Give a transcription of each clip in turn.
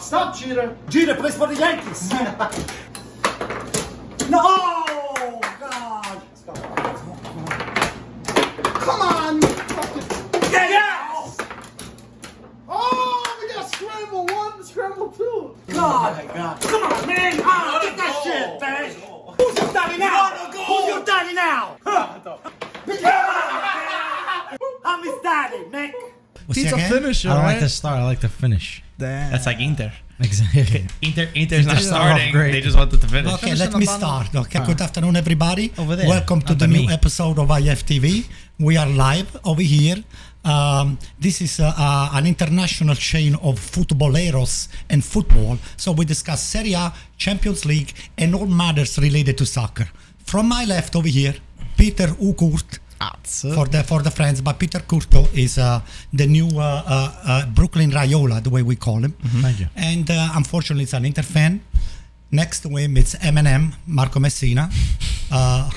Stop, stop, cheater. Jeter plays for the Yankees. no! Oh, God. Come on. Yes! Oh, we got scramble one, scramble two. God. Come on, man. Ah, get that shit, man. Who's your daddy now? Who's your daddy now? I'm his daddy, Nick. He's a finisher, I don't right? like the start. I like the finish. That's like Inter. Exactly. Inter Inter's not Inter started off starting. great. They just wanted to finish. Okay, let me start. Okay, good afternoon, everybody. Over there, Welcome to under the new episode of IFTV. We are live over here. Um, this is uh, uh, an international chain of footballeros and football. So we discuss Serie A, Champions League, and all matters related to soccer. From my left over here, Peter Ukurt. For the for the friends, but Peter Curto is uh, the new uh, uh, uh, Brooklyn Raiola, the way we call him. Thank you. And uh, unfortunately, it's an Inter fan. Next to him, it's Eminem, Marco Messina, uh,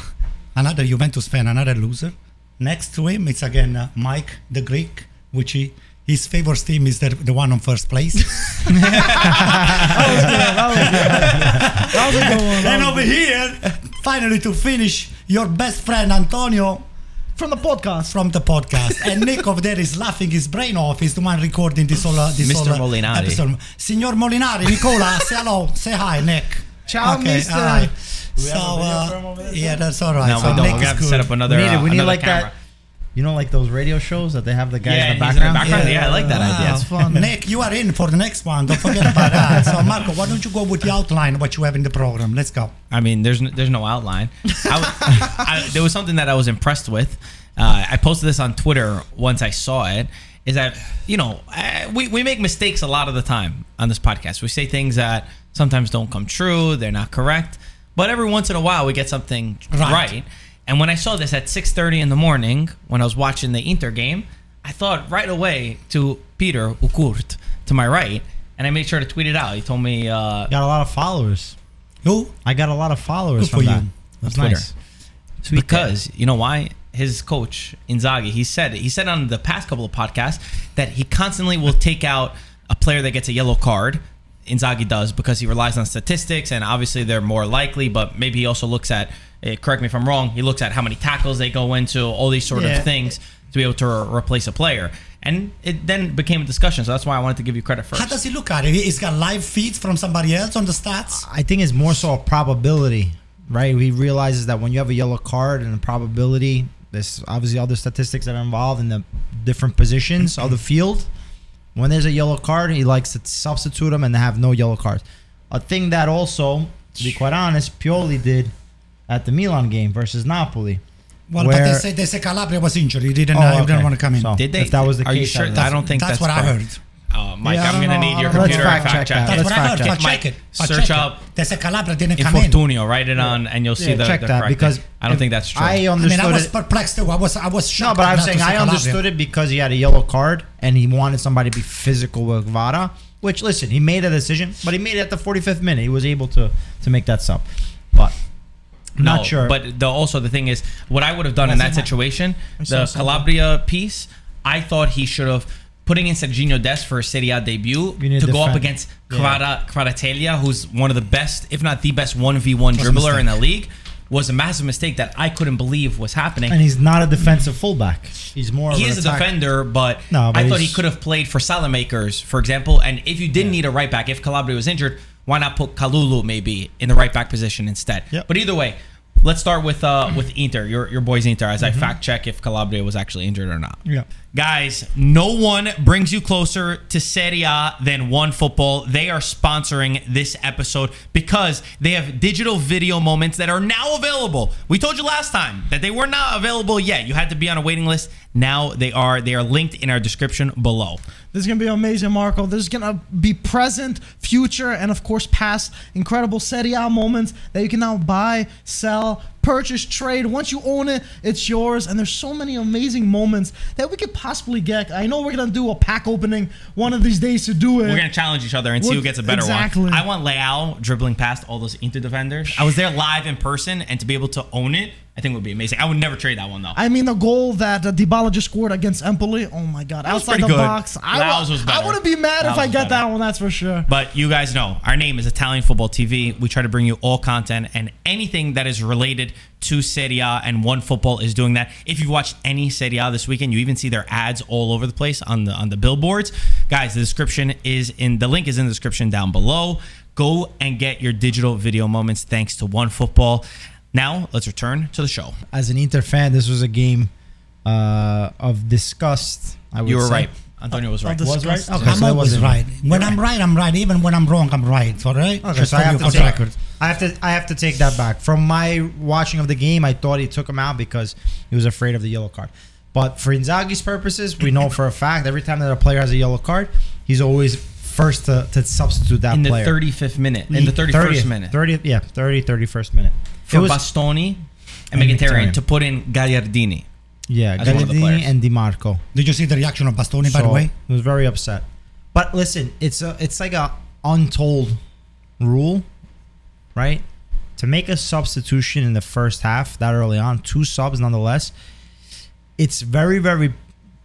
another Juventus fan, another loser. Next to him, it's again uh, Mike the Greek, which he, his favorite team is the, the one on first place. That was a and over here, finally to finish, your best friend Antonio From the podcast. from the podcast. And Nick over there is laughing his brain off. He's the one recording this whole, uh, this Mr. whole uh, Molinari. episode. Signor Molinari, Nicola, say hello, say hi, Nick. Ciao, mister. hi. So, uh, yeah, that's all right. No, so we don't. Nick We're is gonna have to set up another. we need, uh, we need another like camera. that. You know, like those radio shows that they have the guy Yeah, in the he's in the background. background. Yeah, I like that idea. Wow. It's fun. Nick, you are in for the next one. Don't forget about that. So, Marco, why don't you go with the outline of what you have in the program? Let's go. I mean, there's no, there's no outline. I, w- I- there was something that I was impressed with. Uh, I posted this on Twitter once I saw it. Is that you know uh, we we make mistakes a lot of the time on this podcast. We say things that sometimes don't come true. They're not correct. But every once in a while, we get something Right. right. And when I saw this at 6:30 in the morning, when I was watching the Inter game, I thought right away to Peter Ukurt to my right, and I made sure to tweet it out. He told me. Uh, Got a lot of followers. Who? I got a lot of followers Good from for that. you. That's Twitter. nice. because you know why his coach Inzaghi he said he said on the past couple of podcasts that he constantly will take out a player that gets a yellow card Inzaghi does because he relies on statistics and obviously they're more likely but maybe he also looks at eh, correct me if I'm wrong he looks at how many tackles they go into all these sort Yeah. of things to be able to re- replace a player and it then became a discussion so that's why I wanted to give you credit first How does he look at it? He's got live feeds from somebody else on the stats. I think it's more so a probability, right? He realizes that when you have a yellow card and a probability, there's obviously other statistics that are involved in the different positions of the field. When there's a yellow card, he likes to substitute them and have no yellow cards. A thing that also, to be quite honest, Pioli did at the Milan game versus Napoli. Well, but they Where- say they say Calabria was injured. He didn't. Oh, uh, he okay. didn't want to come in. So- did they If that was the are you sure I don't I don't think that's, that's, what I heard. uh, Mike Yeah, I I'm gonna know. need your Let's computer fact fact check check that. That's Let's what I heard. fact But check. check it. But Search check up it. They say Calabria didn't come in. Infortunio, write it on, and you'll see Yeah, the, check the that correct because thing. I don't think that's true. I I mean, I was it. perplexed too. I was, I was shocked. No, shocked. but I'm saying say I Calabria. understood it because he had a yellow card and he wanted somebody to be physical with Vada. Which, listen, he made a decision, but he made it at the 45th minute. He was able to to make that sub. But I'm no, not sure. But the, also the thing is, what I would have done in that situation, the saw Calabria piece, I thought he should have putting in Sergiño Dest for a Serie A debut to to go up defend. against Yeah. Kvara, who's one of the best, if not the best, one v one dribbler in the league, was a massive mistake that I couldn't believe was happening. and he's not a defensive fullback. He's more. he of is a defender, but, No, but I thought he could have played for Saelemaekers, for example. And if you didn't need a right back, if Calabria was injured, why not put Kalulu maybe in the right back position instead? Yep. But either way, let's start with uh with Inter, your your boys Inter, as Mm-hmm. I fact check if Calabria was actually injured or not. Yeah. Guys, no one brings you closer to Serie A than One Football. They are sponsoring this episode because they have digital video moments that are now available. We told you last time that they were not available yet. You had to be on a waiting list. Now they are. They are linked in our description below. This is gonna be amazing, Marco. There's gonna be present, future, and of course past incredible Serie A moments that you can now buy, sell, purchase, trade. Once you own it, it's yours. And there's so many amazing moments that we could possibly get. I know we're gonna do a pack opening one of these days to do it. We're gonna challenge each other and see who gets a better exactly. one. I want Leao dribbling past all those Inter defenders. I was there live in person, and to be able to own it I think it would be amazing. I would never trade that one though. I mean, the goal that uh, Dybala just scored against Empoli. Oh my God! was Outside the good. box, I, Laos was I wouldn't be mad Laos if I get better. that one. That's for sure. But you guys know our name is Italian Football TV. We try to bring you all content and anything that is related to Serie A, and One Football is doing that. If you've watched any Serie A this weekend, you even see their ads all over the place on the on the billboards. Guys, the description is in the link is in the description down below. Go and get your digital video moments thanks to One Football. Now let's return to the show. As an Inter fan, this was a game uh, of disgust. I would You were say. right. Antonio was right. Of Was right? Okay, I'm so that always wasn't- right. When I'm right, I'm right. Even when I'm wrong, I'm right. All right. Okay, Just so I have to take, record. I have to I have to take that back. From my watching of the game, I thought he took him out because he was afraid of the yellow card. But for Inzaghi's purposes, we know for a fact every time that a player has a yellow card, he's always first to, to substitute that In the player. 35th minute, in the 31st 30th minute. 30th, yeah, 30, 31st minute. For It was- Bastoni and And Mkhitaryan Mkhitaryan. to put in Gagliardini. yeah, as one of the Gagliardini players. and Di Marco. Did you see the reaction of Bastoni, by the way? he was very upset. But listen, it's a it's like a untold rule, right? To make a substitution in the first half that early on, two subs nonetheless, it's very very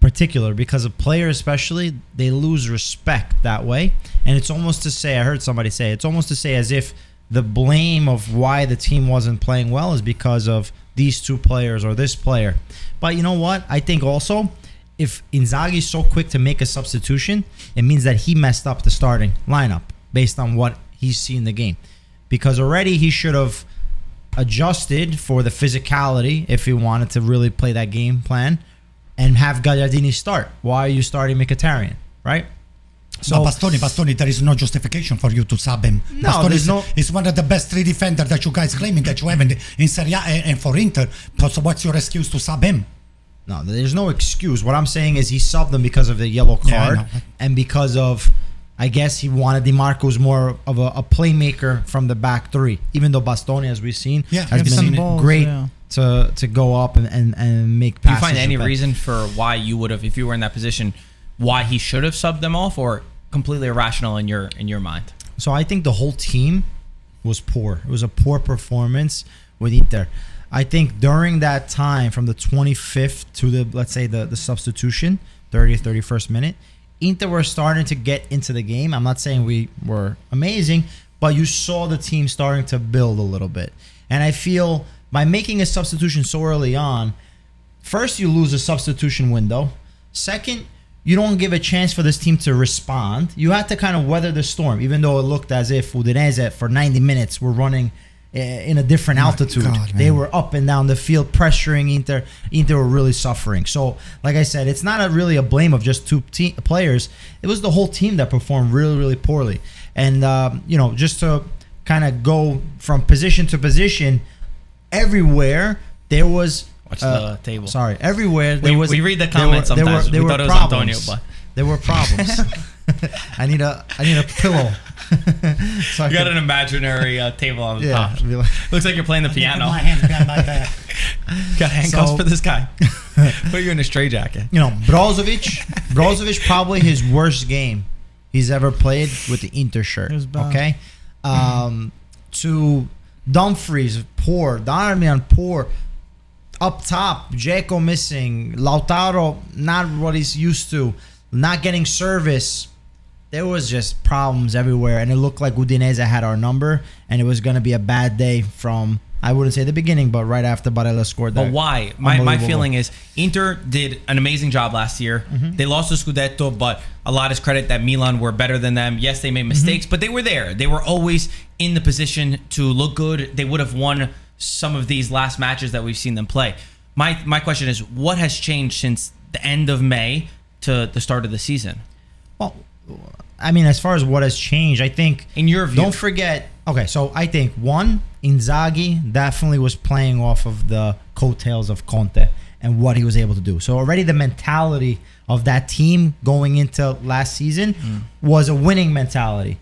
particular because a player especially they lose respect that way, and it's almost to say I heard somebody say it's almost to say as if the blame of why the team wasn't playing well is because of these two players or this player. But you know what? I think also if Inzaghi is so quick to make a substitution, it means that he messed up the starting lineup based on what he's seen the game. Because already he should have adjusted for the physicality if he wanted to really play that game plan and have Gagliardini start. Why are you starting Mkhitaryan, right? So, but Bastoni, Bastoni, there is no justification for you to sub him. No, Bastoni is, no- is one of the best three defenders that you guys claiming that you have in, the, in Serie A and, and for Inter. So what's your excuse to sub him? No, there's no excuse. What I'm saying is he subbed them because of the yellow card know. and because of, I guess he wanted DiMarco's more of a, a playmaker from the back three. Even though Bastoni, as we've seen, Yeah, has been seen. Balls, great yeah. to to go up and, and, and make Do you find any reason for why you would have, if you were in that position, why he should have subbed them off, or completely irrational in your in your mind? So I think the whole team was poor. It was a poor performance with Inter. I think during that time, from the 25th to the let's say the the substitution, 30th, 31st minute, Inter were starting to get into the game. I'm not saying we were amazing, but you saw the team starting to build a little bit. And I feel by making a substitution so early on, first you lose a substitution window. Second, you don't give a chance for this team to respond. You had to kind of weather the storm, even though it looked as if Udinese for 90 minutes were running uh, in a different altitude. God, they were up and down the field pressuring Inter. Inter were really suffering. So, like I said, it's not a really a blame of just two te- players. It was the whole team that performed really, really poorly. And um, you know, just to kind of go from position to position, everywhere there was. Watch uh, the table. Sorry, everywhere there We- was. we read the there comments were- there sometimes. were- there We were thought it was problems. Antonio, but- there were problems. I need a I need a pillow. so I You got can- an imaginary uh, table on the yeah. top. be like- Looks like you're playing the piano. My hands behind my back. Got handcuffs So- for this guy. Put you in a straitjacket. you know, Brozovic, Brozovic probably his worst game he's ever played with the Inter shirt. It was bad. Okay, um, to Dumfries, poor. Darmian, poor. Up top, Dzeko missing. Lautaro, not what he's used to. Not getting service. There was just problems everywhere, and it looked like Udinese had our number, and it was going to be a bad day from. I wouldn't say the beginning, but right after Barella scored that. But why? My, my feeling is Inter did an amazing job last year. Mm-hmm. They lost the Scudetto, but a lot is credit that Milan were better than them. Yes, they made Mm-hmm. mistakes, but they were there. They were always in the position to look good. They would have won some of these last matches that we've seen them play. My my question is, what has changed since the end of May to the start of the season? Well, I mean, as far as what has changed, I think In your view. don't forget. Okay, so I think one Inzaghi definitely was playing off of the coattails of Conte and what he was able to do. So already the mentality of that team going into last season Mm. was a winning mentality.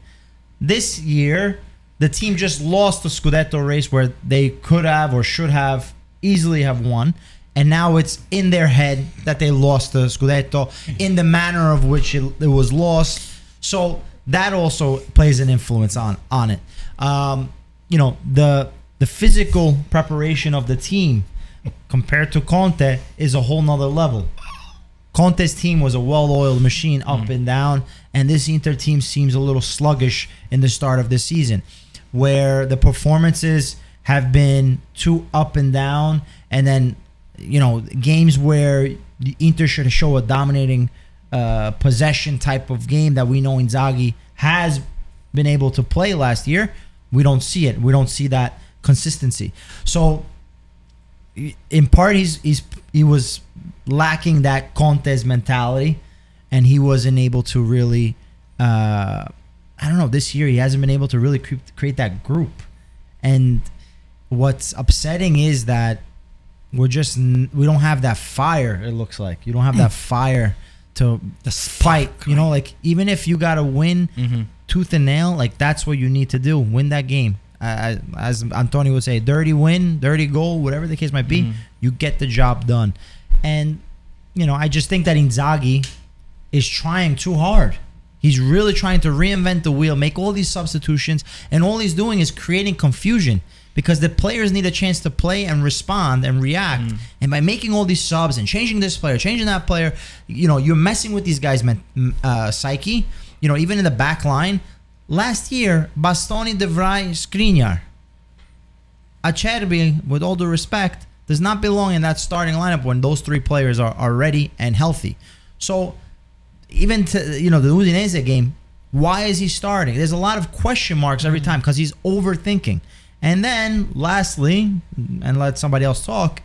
This year, the team just lost the Scudetto race where they could have or should have easily have won. And now it's in their head that they lost the Scudetto in the manner of which it, it was lost. So that also plays an influence on on it. Um, you know the the physical preparation of the team compared to Conte is a whole nother level. Conte's team was a well-oiled machine up and down, and this Inter team seems a little sluggish in the start of the season, where the performances have been too up and down, and then you know games where the Inter should show a dominating uh, possession type of game that we know Inzaghi has been able to play last year. We don't see it. We don't see that consistency. So in part he's he's he was lacking that Conte's mentality, and he wasn't able to really. Uh, I don't know. This year he hasn't been able to really cre- create that group, and what's upsetting is that we're just we don't have that fire. It looks like you don't have that fire to The fight. You know, like even if you gotta win tooth and nail, like that's what you need to do. Win that game. Uh, as Antonio would say, dirty win, dirty goal, whatever the case might be, you get the job done. And you know, I just think that Inzaghi is trying too hard. He's really trying to reinvent the wheel, make all these substitutions, and all he's doing is creating confusion because the players need a chance to play and respond and react. And by making all these subs and changing this player, changing that player, you know, you're messing with these guys' uh, psyche. You know, even in the back line. Last year, Bastoni, De Vrij, Skriniar. Acerbi, with all due respect, does not belong in that starting lineup when those three players are, are ready and healthy. So even to you know the Udinese game, why is he starting? There's a lot of question marks every mm-hmm. time because he's overthinking. And then lastly, and let somebody else talk,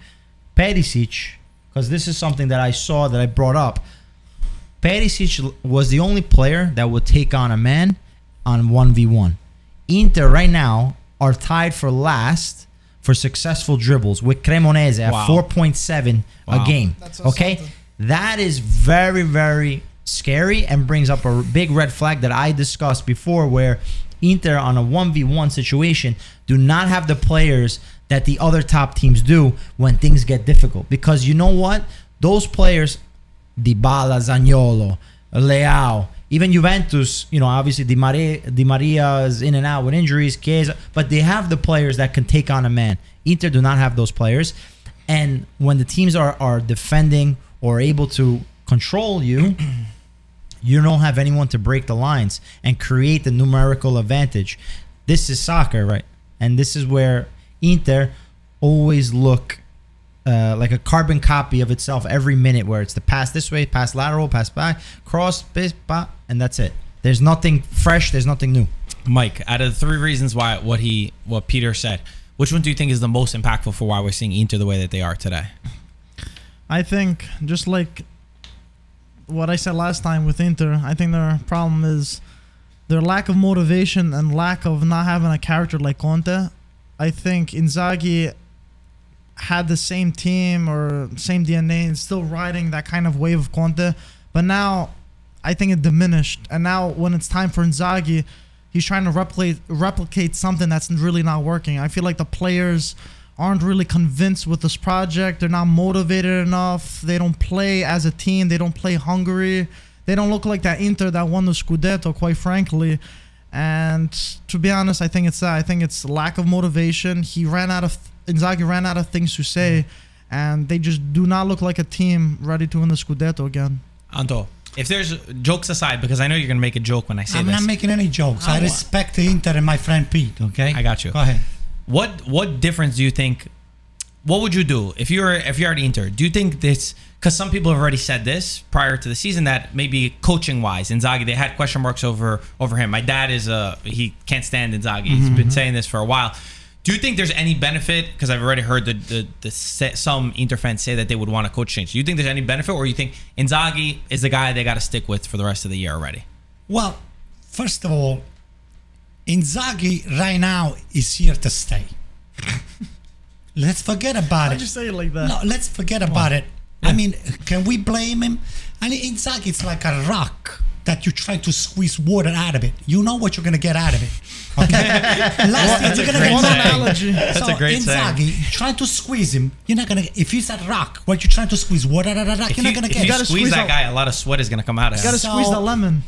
Perisic, because this is something that I saw that I brought up. Perisic was the only player that would take on a man on 1v1. Inter right now are tied for last for successful dribbles with Cremonese at 4.7 Wow. a game. That's Okay? something. That is very, very scary and brings up a big red flag that I discussed before where Inter on a 1v1 situation do not have the players that the other top teams do when things get difficult. Because you know what? Those players, Dybala, Zaniolo, Leao, even Juventus, you know, obviously Di Maria, Di Maria is in and out with injuries, Chiesa, but they have the players that can take on a man. Inter do not have those players. And when the teams are, are defending or able to control you, you don't have anyone to break the lines and create the numerical advantage. This is soccer, right? And this is where Inter always look uh, like a carbon copy of itself every minute, where it's the pass this way, pass lateral, pass back, cross, bis, ba, and that's it. There's nothing fresh. There's nothing new. Mike, out of the three reasons why what he what Peter said, which one do you think is the most impactful for why we're seeing Inter the way that they are today? I think just like what I said last time with Inter, I think their problem is their lack of motivation and lack of not having a character like Conte. I think Inzaghi had the same team or same DNA and still riding that kind of wave of Conte, but now I think it diminished. And now when it's time for Inzaghi, he's trying to replicate replicate something that's really not working. I feel like the players aren't really convinced with this project. They're not motivated enough. They don't play as a team. They don't play hungry. They don't look like that Inter that won the Scudetto, quite frankly. And to be honest, I think it's that. I think it's lack of motivation. He ran out of Inzaghi ran out of things to say, and they just do not look like a team ready to win the Scudetto again. Anto, if there's jokes aside, because I know you're gonna make a joke when I say this, I'm not making any jokes. I I respect the Inter and my friend Pete. Okay, I got you. Go ahead. What what difference do you think? What would you do if you're if you're at Inter? Do you think this? Because some people have already said this prior to the season that maybe coaching wise, Inzaghi they had question marks over over him. My dad is a he can't stand Inzaghi. He's Mm-hmm. been saying this for a while. Do you think there's any benefit? Because I've already heard the, the the se- some Inter fans say that they would want a coach change. Do you think there's any benefit, or you think Inzaghi is the guy they got to stick with for the rest of the year already? Well, first of all, Inzaghi right now is here to stay. let's forget about Why'd it. you say it like that? No, let's forget about it. I mean, can we blame him? I mean, Inzaghi is like a rock that you try to squeeze water out of it. You know what you're gonna get out of it. Okay, last year you're gonna get One saying. nothing. analogy. That's so a great saying. Inzaghi, trying to squeeze him, you're not gonna. If he's a rock, what you're trying to squeeze water out of that rock, If you're you, not gonna get. you gotta squeeze squeeze that out- guy, a lot of sweat is gonna come out of You him. gotta So- squeeze the lemon.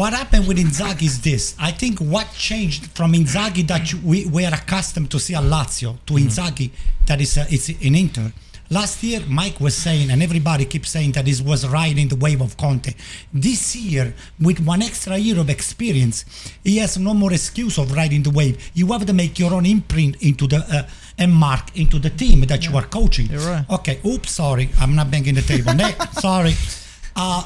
What happened with Inzaghi is this. I think what changed from Inzaghi that you, we were accustomed to see at Lazio to Inzaghi that is uh, it's in Inter. Last year, Mike was saying, and everybody keeps saying that he was riding the wave of Conte. This year, with one extra year of experience, he has no more excuse of riding the wave. You have to make your own imprint into the uh, and mark into the team that you are coaching. Right. Okay. Oops. Sorry, I'm not banging the table. Next. Sorry. Uh,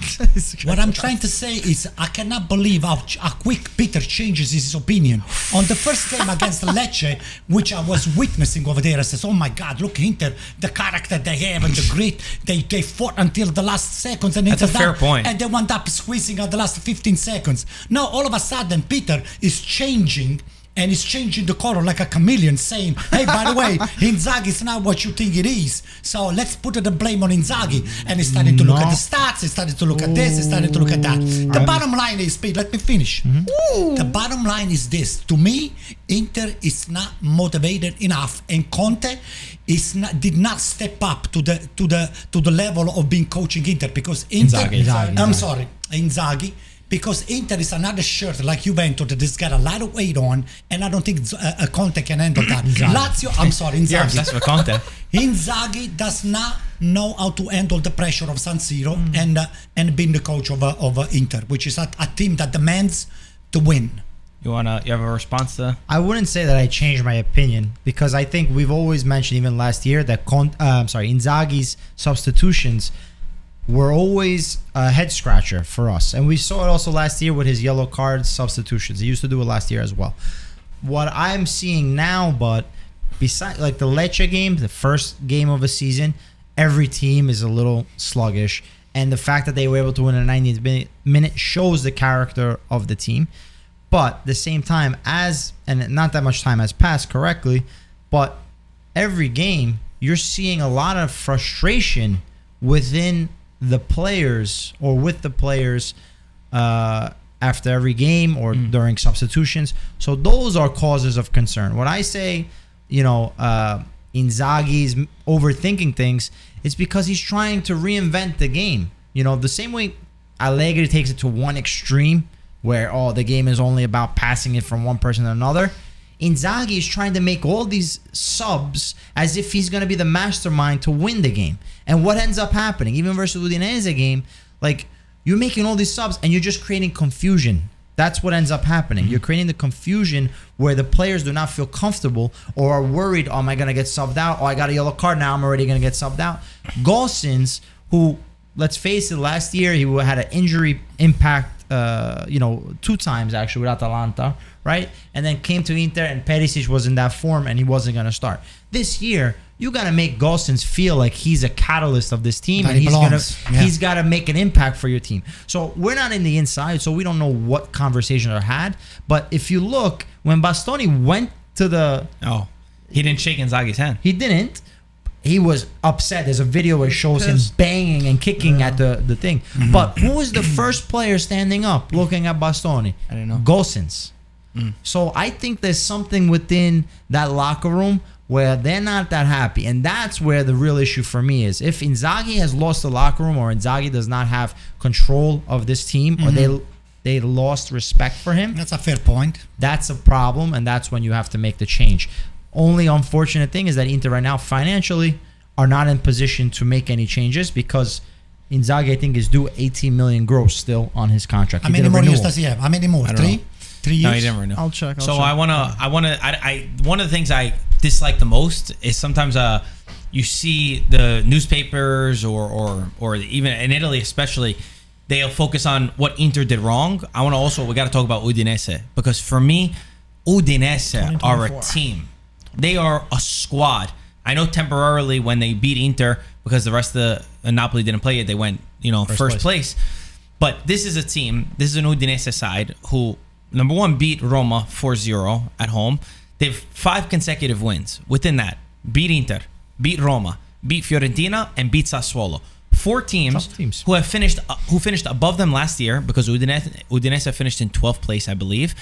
what I'm trying to say is, I cannot believe how, how quick Peter changes his opinion. On the first game against Lecce, which I was witnessing over there, I says, "Oh my God, look Inter, the character they have and the grit. They they fought until the last seconds, and That's a fair point. And they wound up squeezing out the last 15 seconds. Now all of a sudden, Peter is changing. And is changing the color like a chameleon, saying, "Hey, by the way, Inzaghi is not what you think it is. So let's put the blame on Inzaghi." And he's starting to look at the stats. He's starting to look at this. He's starting to look at that. The bottom line is, Pete, let me finish. Mm-hmm. The bottom line is this: to me, Inter is not motivated enough, and Conte is not did not step up to the to the to the level of being coaching Inter because Inter. Inzaghi. Inzaghi, I'm sorry, Inzaghi. Because Inter is another shirt like Juventus that has got a lot of weight on, and I don't think uh, uh, Conte can handle that. Lazio, I'm sorry, You're Inzaghi. obsessed with Conte. Inzaghi does not know how to handle the pressure of San Siro Mm. and uh, and being the coach of uh, of uh, Inter, which is a, a team that demands to win. You wanna? You have a response to? I wouldn't say that I changed my opinion because I think we've always mentioned even last year that Con- uh, I'm sorry, Inzaghi's substitutions were always a head scratcher for us, and we saw it also last year with his yellow card substitutions. He used to do it last year as well. What I'm seeing now, but beside like the Lecce game, the first game of a season, every team is a little sluggish, and the fact that they were able to win a the 90th minute, minute shows the character of the team. But the same time, as and not that much time has passed correctly, but every game you're seeing a lot of frustration within the players or with the players uh, after every game or during substitutions. So those are causes of concern. When I say, you know, uh, Inzaghi's overthinking things, it's because he's trying to reinvent the game. You know, the same way Allegri takes it to one extreme, where oh the game is only about passing it from one person to another. Inzaghi is trying to make all these subs as if he's going to be the mastermind to win the game. And what ends up happening, even versus Udinese game, like you're making all these subs and you're just creating confusion. That's what ends up happening. You're creating the confusion where the players do not feel comfortable or are worried, oh, am I going to get subbed out? Oh, I got a yellow card now. I'm already going to get subbed out. Gosens, who, let's face it, last year he had an injury impact, uh, you know, two times actually with Atalanta, right? And then came to Inter and Perisic was in that form and he wasn't going to start. This year, you got to make Gosens feel like he's a catalyst of this team That and he he's gonna Yeah. he's got to make an impact for your team. So we're not in the inside, so we don't know what conversations are had. But if you look, when Bastoni went to the, Oh, he didn't shake Inzaghi's hand. he didn't. He was upset. There's a video where it shows him banging and kicking at the, the thing. Mm-hmm. But who was the first player standing up looking at Bastoni? I don't know. Gosens. So I think there's something within that locker room where they're not that happy. And that's where the real issue for me is. If Inzaghi has lost the locker room or Inzaghi does not have control of this team or they mm-hmm. they lost respect for him, That's a fair point. that's a problem and that's when you have to make the change. Only unfortunate thing is that Inter right now financially are not in position to make any changes because Inzaghi I think is due 18 million gross still on his contract. How many more years does he have? How many more? Three? know. Three years? No, he didn't renew. I'll check. I'll so check. I wanna, I wanna, I, I, one of the things I dislike the most is sometimes uh, you see the newspapers or or or even in Italy especially, they'll focus on what Inter did wrong. I want to also we got to talk about Udinese because for me, Udinese are a team. They are a squad. I know temporarily when they beat Inter because the rest of the uh, Napoli didn't play it, they went you know first, place. But this is a team. This is an Udinese side who number one beat Roma 4-0 at home. They've five consecutive wins. Within that, beat Inter, beat Roma, beat Fiorentina, and beat Sassuolo. Four teams, teams. who have finished uh, who finished above them last year because Udinese, Udinese finished in 12th place, I believe.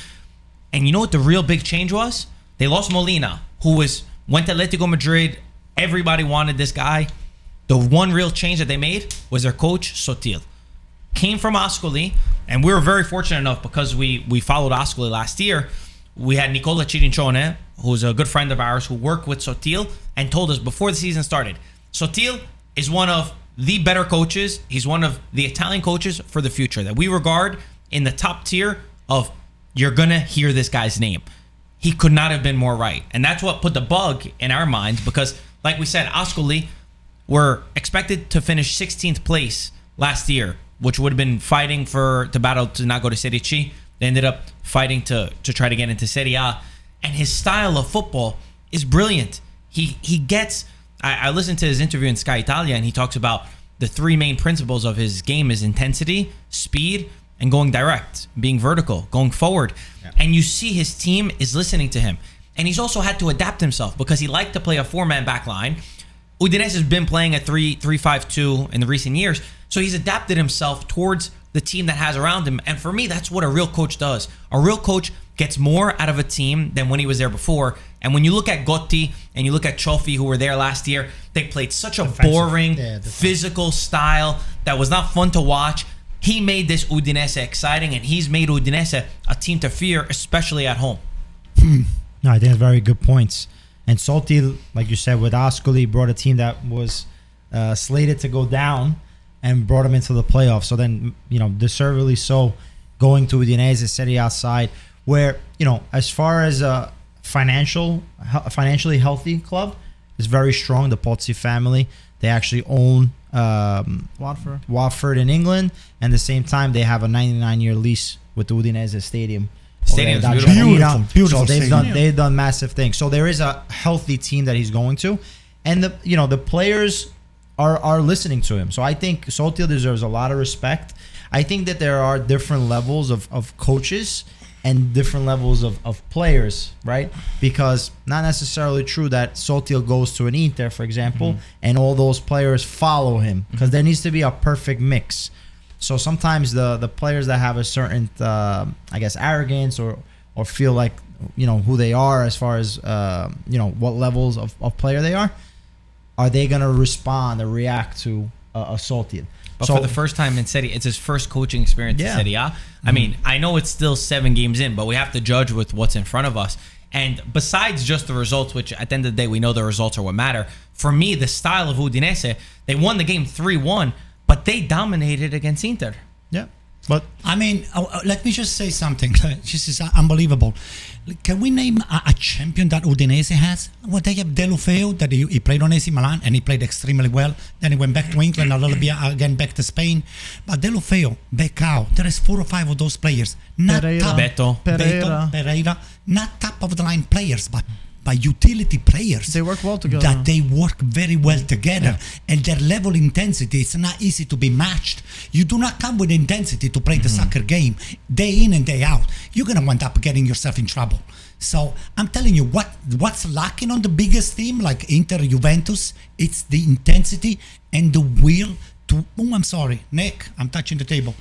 And you know what the real big change was? They lost Molina, who was went to Atletico Madrid. Everybody wanted this guy. The one real change that they made was their coach Sottil. Came from Ascoli, And we were very fortunate enough because we we followed Ascoli last year. We had Nicola Cirincione, who's a good friend of ours, who worked with Sottil and told us before the season started, Sottil is one of the better coaches. He's one of the Italian coaches for the future that we regard in the top tier of you're gonna hear this guy's name. He could not have been more right, and that's what put the bug in our minds because, like we said, Ascoli were expected to finish 16th place last year, which would have been fighting for to battle to not go to Serie C. They ended up fighting to to try to get into Serie A, and his style of football is brilliant. He he gets. I, I listened to his interview in Sky Italia, and he talks about the three main principles of his game is intensity, speed, and going direct, being vertical, going forward. And you see his team is listening to him. And he's also had to adapt himself because he liked to play a four-man back line. Udinese has been playing a 3 3 5 2 in the recent years. So he's adapted himself towards the team that has around him. And for me, that's what a real coach does. A real coach gets more out of a team than when he was there before. And when you look at Gotti and you look at Cioffi, who were there last year, they played such a Defensive. boring, Yeah, physical style that was not fun to watch. He made this Udinese exciting, and he's made Udinese a team to fear, especially at home. No, I think it's very good points. And Sottil, like you said, with Ascoli, brought a team that was uh, slated to go down and brought them into the playoffs. So then, you know, deservedly so, going to Udinese, Serie A side, where you know, as far as a financial, financially healthy club, is very strong. The Pozzi family, they actually own um, Watford. Watford in England, and at the same time, they have a 99-year lease with the Udinese Stadium. Stadium's over there, beautiful. Beautiful, beautiful So they've stadium. done they've done massive things. So there is a healthy team that he's going to, and the you know the players are are listening to him. So I think Sottil deserves a lot of respect. I think that there are different levels of, of coaches and different levels of, of players, right? Because not necessarily true that Sottil goes to an Inter, for example, and all those players follow him. Because there needs to be a perfect mix. So sometimes the the players that have a certain, uh, I guess, arrogance or or feel like you know who they are as far as uh, you know what levels of, of player they are, are they gonna respond or react to uh, a, a Saltian? But So- for the first time in Serie, it's his first coaching experience Yeah. in Serie A. I mhm. mean, I know it's still seven games in, but we have to judge with what's in front of us. And besides just the results, which at the end of the day we know the results are what matter. For me, the style of Udinese, they won the game three one, but they dominated against Inter. yeah, but I mean, uh, uh, let me just say something. This is uh, unbelievable. Can we name a, a champion that Udinese has? Well, they have Deulofeu that he, he played on AC Milan and he played extremely well. Then he went back to England, a little bit uh, again back to Spain. But Deulofeu, Becao, there is four or five of those players. Not Pereyra. top, Beto. Pereyra. Beto, Pereyra, not top of the line players, but by utility players. They work well together. That they work very well together, and their level intensity it's not easy to be matched. You do not come with intensity to play the mm-hmm. soccer game day in and day out. You're gonna wind up getting yourself in trouble. So I'm telling you, what what's lacking on the biggest team like Inter, Juventus, it's the intensity and the will to. Oh, I'm sorry, Nick, I'm touching the table.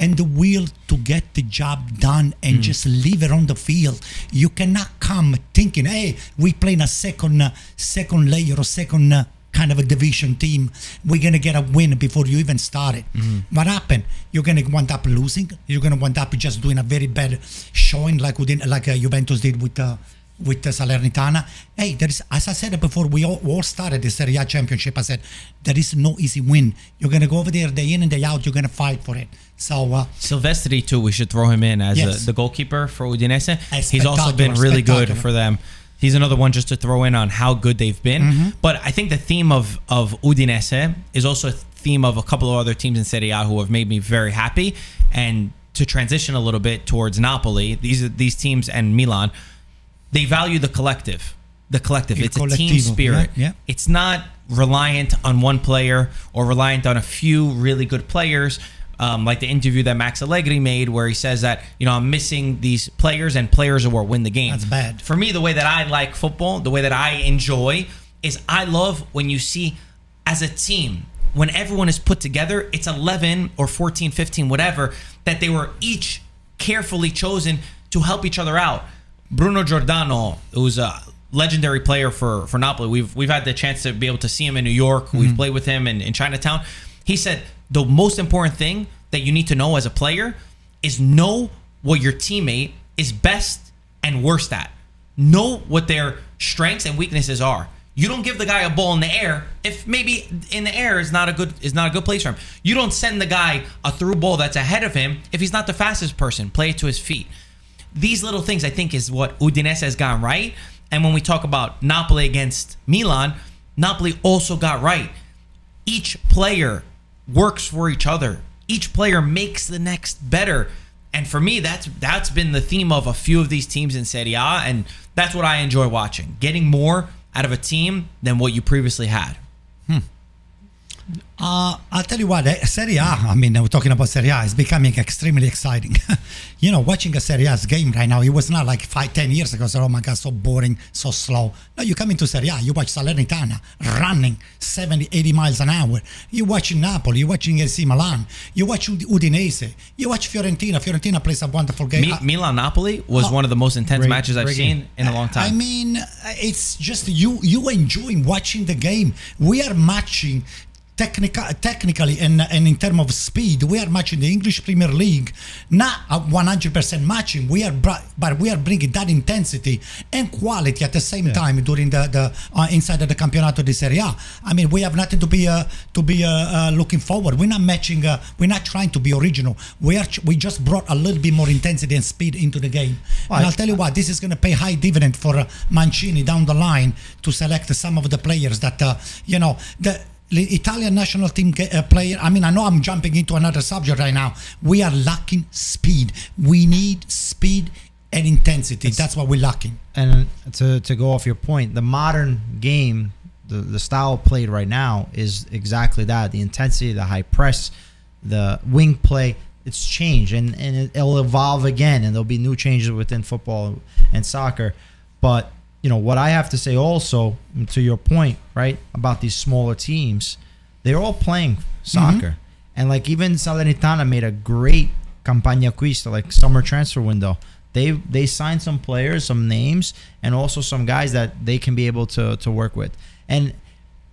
And the will to get the job done and just leave it on the field. You cannot come thinking, "Hey, we playing a second, uh, second layer or second uh, kind of a division team. We're gonna get a win before you even started." What happened? You're gonna wind up losing. You're gonna wind up just doing a very bad showing, like we did, like uh, Juventus did with. Uh, with the Salernitana. Hey, there is, as I said before, we all, all started the Serie A championship. I said, there is no easy win. You're going to go over there day in and day out. You're going to fight for it. So, uh, Silvestri too. We should throw him in as Yes. a, the goalkeeper for Udinese. He's also been really good for them. He's another one just to throw in on how good they've been. Mm-hmm. But I think the theme of of Udinese is also a theme of a couple of other teams in Serie A who have made me very happy. And to transition a little bit towards Napoli, these these teams and Milan, they value the collective. The collective. Il it's a team spirit. yeah, yeah. It's not reliant on one player or reliant on a few really good players. Um, like the interview that Max Allegri made, where he says that you know I'm missing these players and players are what win the game. That's bad. For me, the way that I like football, the way that I enjoy, is I love when you see as a team when everyone is put together. It's 11 or 14, 15, whatever that they were each carefully chosen to help each other out. Bruno Giordano, who's a legendary player for for Napoli. We've we've had the chance to be able to see him in New York. We've mm-hmm. played with him in, in Chinatown. He said the most important thing that you need to know as a player is know what your teammate is best and worst at. Know what their strengths and weaknesses are. You don't give the guy a ball in the air if maybe in the air is not a good is not a good place for him. You don't send the guy a through ball that's ahead of him if he's not the fastest person. Play it to his feet. These little things I think is what Udinese has gotten right. And when we talk about Napoli against Milan, Napoli also got right. Each player works for each other. Each player makes the next better. And for me, that's that's been the theme of a few of these teams in Serie A, and that's what I enjoy watching. Getting more out of a team than what you previously had. Hmm. Uh, I'll tell you what, eh, Serie A, I mean, we're talking about Serie A, is becoming extremely exciting. you know, watching a Serie A's game right now, it was not like five, ten years ago, so, oh my God, so boring, so slow. No, you come into Serie A, you watch Salernitana running 70, 80 miles an hour. You watch Napoli, you watching AC Milan, you watch Ud- Udinese, you watch Fiorentina. Fiorentina plays a wonderful game. Mi- Uh, Milan Napoli was Oh. one of the most intense Great- matches I've great seen game. in a long time. I mean, it's just you you enjoying watching the game. We are matching technical, technically and, and in terms of speed, we are matching the English Premier League, not a 100% matching. We are, br- but we are bringing that intensity and quality at the same time during the, the uh, inside of the Campionato di Serie A. I mean, we have nothing to be uh, to be uh, uh, looking forward. We're not matching. Uh, we're not trying to be original. We are. We just brought a little bit more intensity and speed into the game. Well, and I'll tell you what, this is going to pay high dividend for uh, Mancini down the line to select some of the players that uh, you know the. The Italian national team uh, player. I mean, I know I'm jumping into another subject right now. We are lacking speed. We need speed and intensity. That's what we're lacking. and to to go off your point, the modern game, the the style played right now is exactly that: the intensity, the high press, the wing play. It's changed, and and it'll evolve again, and there'll be new changes within football and soccer. But you know what I have to say also mm, to your point, right, about these smaller teams, they're all playing soccer, mm-hmm. and like even Salernitana made a great campagna acquista, like summer transfer window they they signed some players, some names, and also some guys that they can be able to to work with. And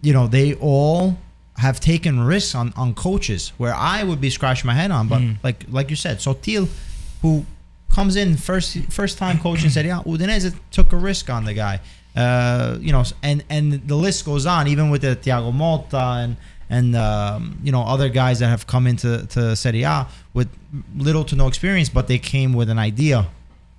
you know, they all have taken risks on on coaches where I would be scratching my head on. But mm. like like you said, Sottil, who comes in first first time coach and said, yeah, Udinese took a risk on the guy. Uh, you know, and and the list goes on, even with the Thiago Motta and and um, you know other guys that have come into to Serie A with little to no experience, but they came with an idea.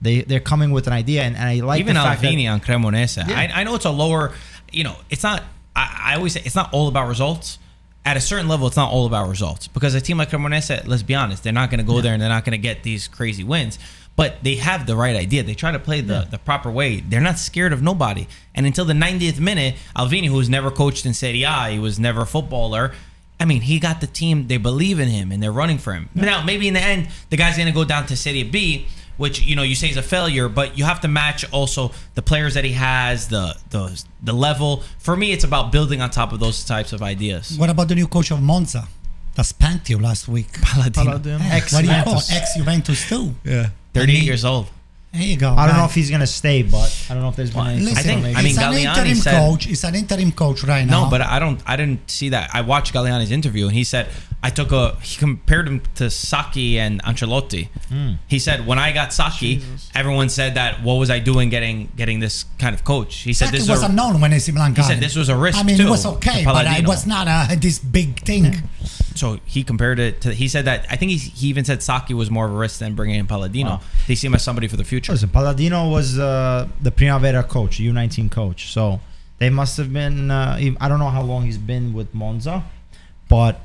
They they're coming with an idea, and, and I like Even the fact that- Alvini on Cremonese. Yeah. I, I know it's a lower, you know, it's not, I, I always say it's not all about results. At a certain level, it's not all about results because a team like Cremonese, let's be honest, they're not going to go there and they're not going to get these crazy wins. But they have the right idea. They try to play the, the proper way. They're not scared of nobody. And until the 90th minute, Alvini, who was never coached in Serie A, he was never a footballer. I mean, he got the team. They believe in him and they're running for him. Now, maybe in the end, the guy's going to go down to Serie B, which you know you say is a failure, but you have to match also the players that he has, the the the level. For me, it's about building on top of those types of ideas. What about the new coach of Monza? That spanked you last week. Palladino, Palladino. Ex- what do you call Juventus. ex Juventus too? Yeah. 38 years old. There you go. I don't know if he's gonna stay, but I don't know if there's been any. Listen, I think- I mean, it's an Galliani interim said- coach. It's an interim coach right now. No, but I don't. I didn't see that. I watched Galliani's interview, and he said I took a. He compared him to Sacchi and Ancelotti. Hmm. He said when I got Sacchi, everyone said that what was I doing getting getting this kind of coach? He said Sacchi this was a, unknown when AC Milan got said this was a risk, I mean, too, it was okay, but it was not a, this big thing. so he compared it to. He said that I think he, he even said Sacchi was more of a risk than bringing in Palladino. Wow. They see him as somebody for the future. Listen, Palladino was uh, the Primavera coach, U19 coach. So they must have been. Uh, I don't know how long he's been with Monza, but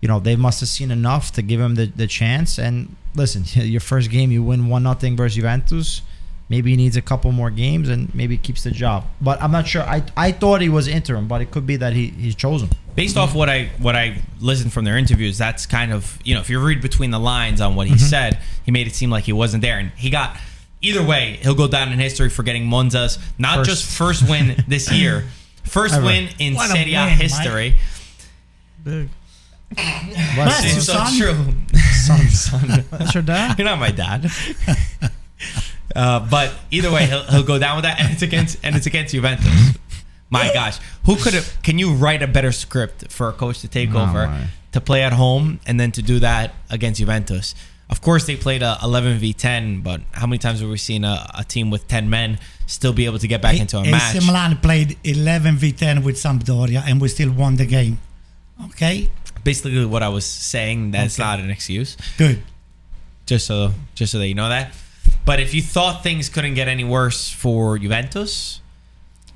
you know they must have seen enough to give him the, the chance. And listen, your first game you win one nothing versus Juventus. Maybe he needs a couple more games and maybe keeps the job. But I'm not sure. I I thought he was interim, but it could be that he he's chosen. based off what I what I listened from their interviews, that's kind of you know if you read between the lines on what he Mm-hmm. said, he made it seem like he wasn't there, and he got. Either way, he'll go down in history for getting Monza's not First. just first win this year, first Ever. win in What Serie A win, history. Big. Bless you, It's so son. true. Son, son. That's your dad? You're not my dad. Uh, but either way, he'll, he'll go down with that, and it's against and it's against Juventus. My gosh, who could have? Can you write a better script for a coach to take No over, way. to play at home, and then to do that against Juventus? Of course, they played a 11 v 10, but how many times have we seen a, a team with 10 men still be able to get back into a AC match? Milan played 11 v 10 with Sampdoria, and we still won the game. Okay, Basically, what I was saying, that's Okay. not an excuse. good. Just so, just so that you know that. But if you thought things couldn't get any worse for Juventus,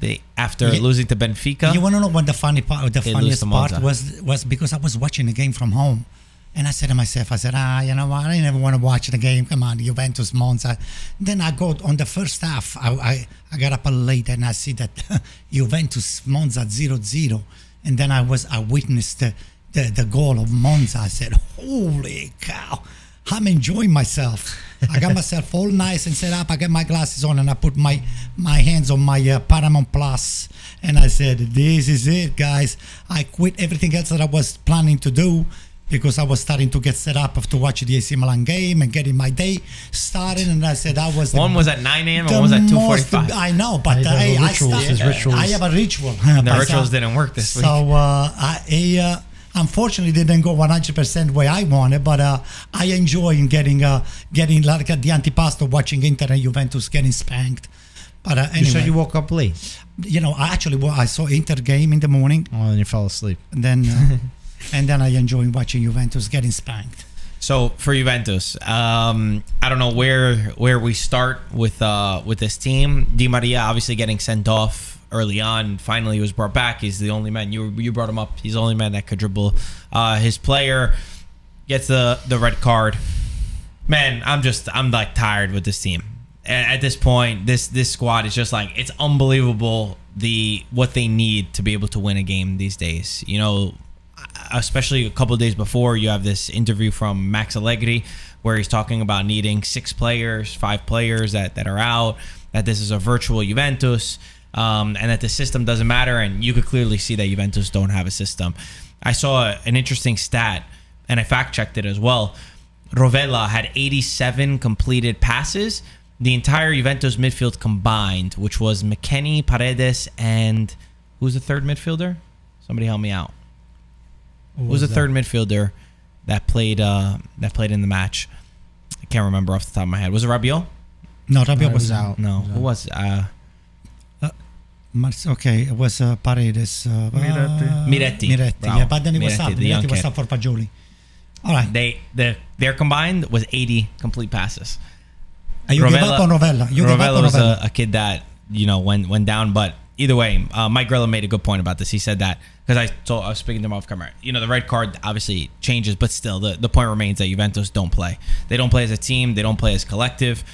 they after Ye- losing to Benfica, You want to know what the funny part? The funniest part was was because I was watching the game from home, and I said to myself, I said, ah, you know what? I never want to watch the game. Come on, Juventus Monza. Then I go on the first half. I I, I got up late and I see that Juventus Monza 0-0. and then I was I witnessed the, the the goal of Monza. I said, holy cow. I'm enjoying myself. I got myself all nice and set up. I got my glasses on and I put my my hands on my uh, Paramount Plus and I said, "This is it, guys." I quit everything else that I was planning to do because I was starting to get set up to watch the AC Milan game and getting my day started. And I said, "I was." the- one was at 9 a.m. and one was at most- 2:45. I know, but He does I, the I, rituals, start- his. I have a ritual. The rituals uh, didn't work this week. so uh, I, I uh, unfortunately didn't go 100% way I wanted, but uh, I enjoy in getting uh, getting like at the antipasto, watching Inter and Juventus getting spanked. But uh, You said anyway, you woke up late. you know, I actually well, I saw Inter game in the morning, Oh, and you fell asleep. and then uh, and then I enjoy watching Juventus getting spanked. So for Juventus, um, I don't know where where we start with uh, with this team. Di Maria obviously getting sent off early on. Finally, he was brought back. He's the only man. You you brought him up. He's the only man that could dribble. Uh, his player gets the the red card. Man, I'm just I'm like tired with this team. At this point, this this squad is just like it's unbelievable the what they need to be able to win a game these days. You know, especially a couple days before, you have this interview from Max Allegri where he's talking about needing six players, five players that, that are out, that this is a virtual Juventus, um, and that the system doesn't matter. And you could clearly see that Juventus don't have a system. I saw an interesting stat, and I fact checked it as well. Rovella had 87 completed passes. The entire Juventus midfield combined, which was McKennie, Paredes, and who's the third midfielder? Somebody help me out. Who was the third midfielder that played uh, that played in the match? I can't remember off the top of my head. Was it Rabiot? No, Rabiot No, was was out. No. Was Who that- was it? Uh, Okay, it was uh, Paredes. Uh, Miretti. Miretti. Miretti, Bravo. yeah, but then it was Miretti, up. the young Miretti was kid. up for Fagioli. All right. they the their combined was 80 complete passes. Uh, you gave up on Rovella. You gave up Rovella on was Rovella. a, a kid that you know went went down, but either way, uh, Mike Grillo made a good point about this. He said that because I told I was speaking to him off camera. You know, the red card obviously changes, but still, the the point remains that Juventus don't play. They don't play as a team. They don't play as collective,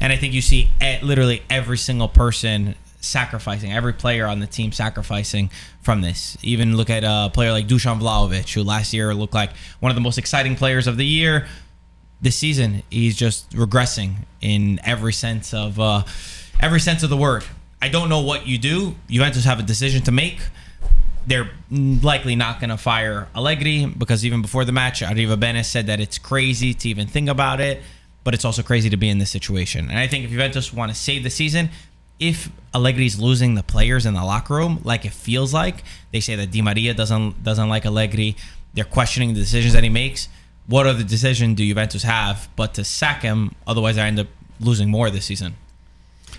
and I think you see literally every single person sacrificing every player on the team sacrificing from this even look at a player like Dusan Vlahovic who last year looked like one of the most exciting players of the year this season he's just regressing in every sense of uh, every sense of the word. I don't know what you do. Juventus have a decision to make. They're likely not going to fire Allegri because even before the match, Arriva Benes said that it's crazy to even think about it, but it's also crazy to be in this situation. And I think if Juventus want to save the season, if Allegri's losing the players in the locker room, like it feels like, they say that Di Maria doesn't doesn't like Allegri. They're questioning the decisions that he makes. What other decision do Juventus have but to sack him? Otherwise, I end up losing more this season.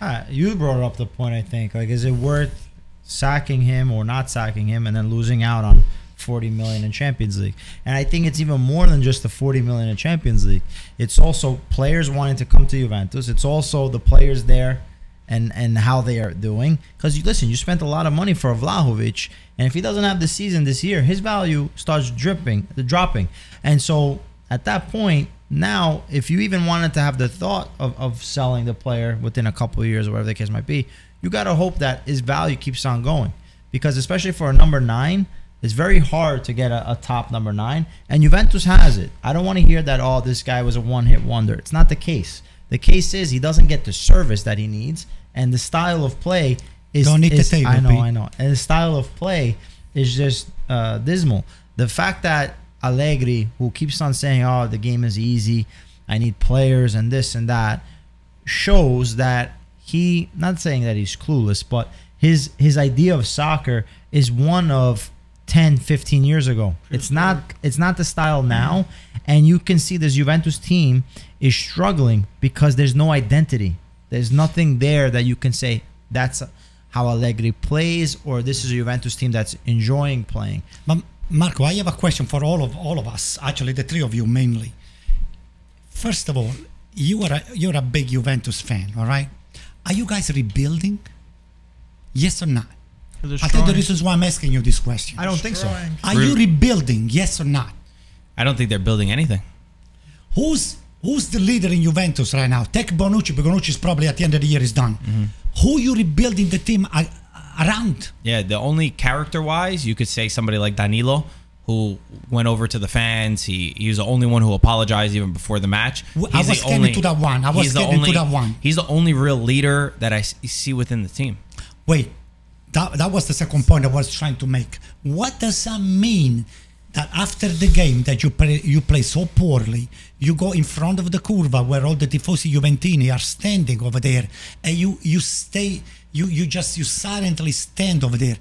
Ah, you brought up the point. I think like, is it worth sacking him or not sacking him, and then losing out on forty million in Champions League? And I think it's even more than just the forty million in Champions League. It's also players wanting to come to Juventus. It's also the players there. And, and how they are doing because you listen you spent a lot of money for Vlahovic and if he doesn't have the season this year his value starts dripping the dropping and so at that point now if you even wanted to have the thought of, of selling the player within a couple of years or whatever the case might be you got to hope that his value keeps on going. Because especially for a number nine it's very hard to get a, a top number nine. And juventus has it. I don't want to hear that oh this guy was a one-hit wonder. It's not the case. The case is he doesn't get the service that he needs and the style of play is Don't the is- table, i know Pete. i know. And the style of play is just uh, dismal. The fact that Allegri, who keeps on saying, "Oh, the game is easy. I need players and this and that," shows that he not saying that he's clueless, but his his idea of soccer is one of 10, 15 years ago. It's not it's not the style now and you can see this Juventus team is struggling because there's no identity. There's nothing there that you can say that's how Allegri plays or this is a Juventus team that's enjoying playing. But Marco, I have a question for all of all of us. Actually, the three of you mainly. First of all, you are a, you're a big Juventus fan, all right? Are you guys rebuilding? Yes or not? I think the reasons why I'm asking you this question. I don't think so. Are you rebuilding? Yes or not? I don't think they're building anything. Who's who's the leader in Juventus right now? Take Bonucci. but Bonucci is probably at the end of the year is done. Mm-hmm. Who you rebuilding the team a- around? Yeah, the only character wise, you could say somebody like Danilo, who went over to the fans. He he was the only one who apologized even before the match. Well, I was getting to that one. I was he's the to only- that one. He's the only real leader that I see within the team. Wait, that, that was the second point I was trying to make. What does that mean? That after the game that you play, you play so poorly, you go in front of the curva where all the tifosi Juventini are standing over there, and you you stay, you you just you silently stand over there,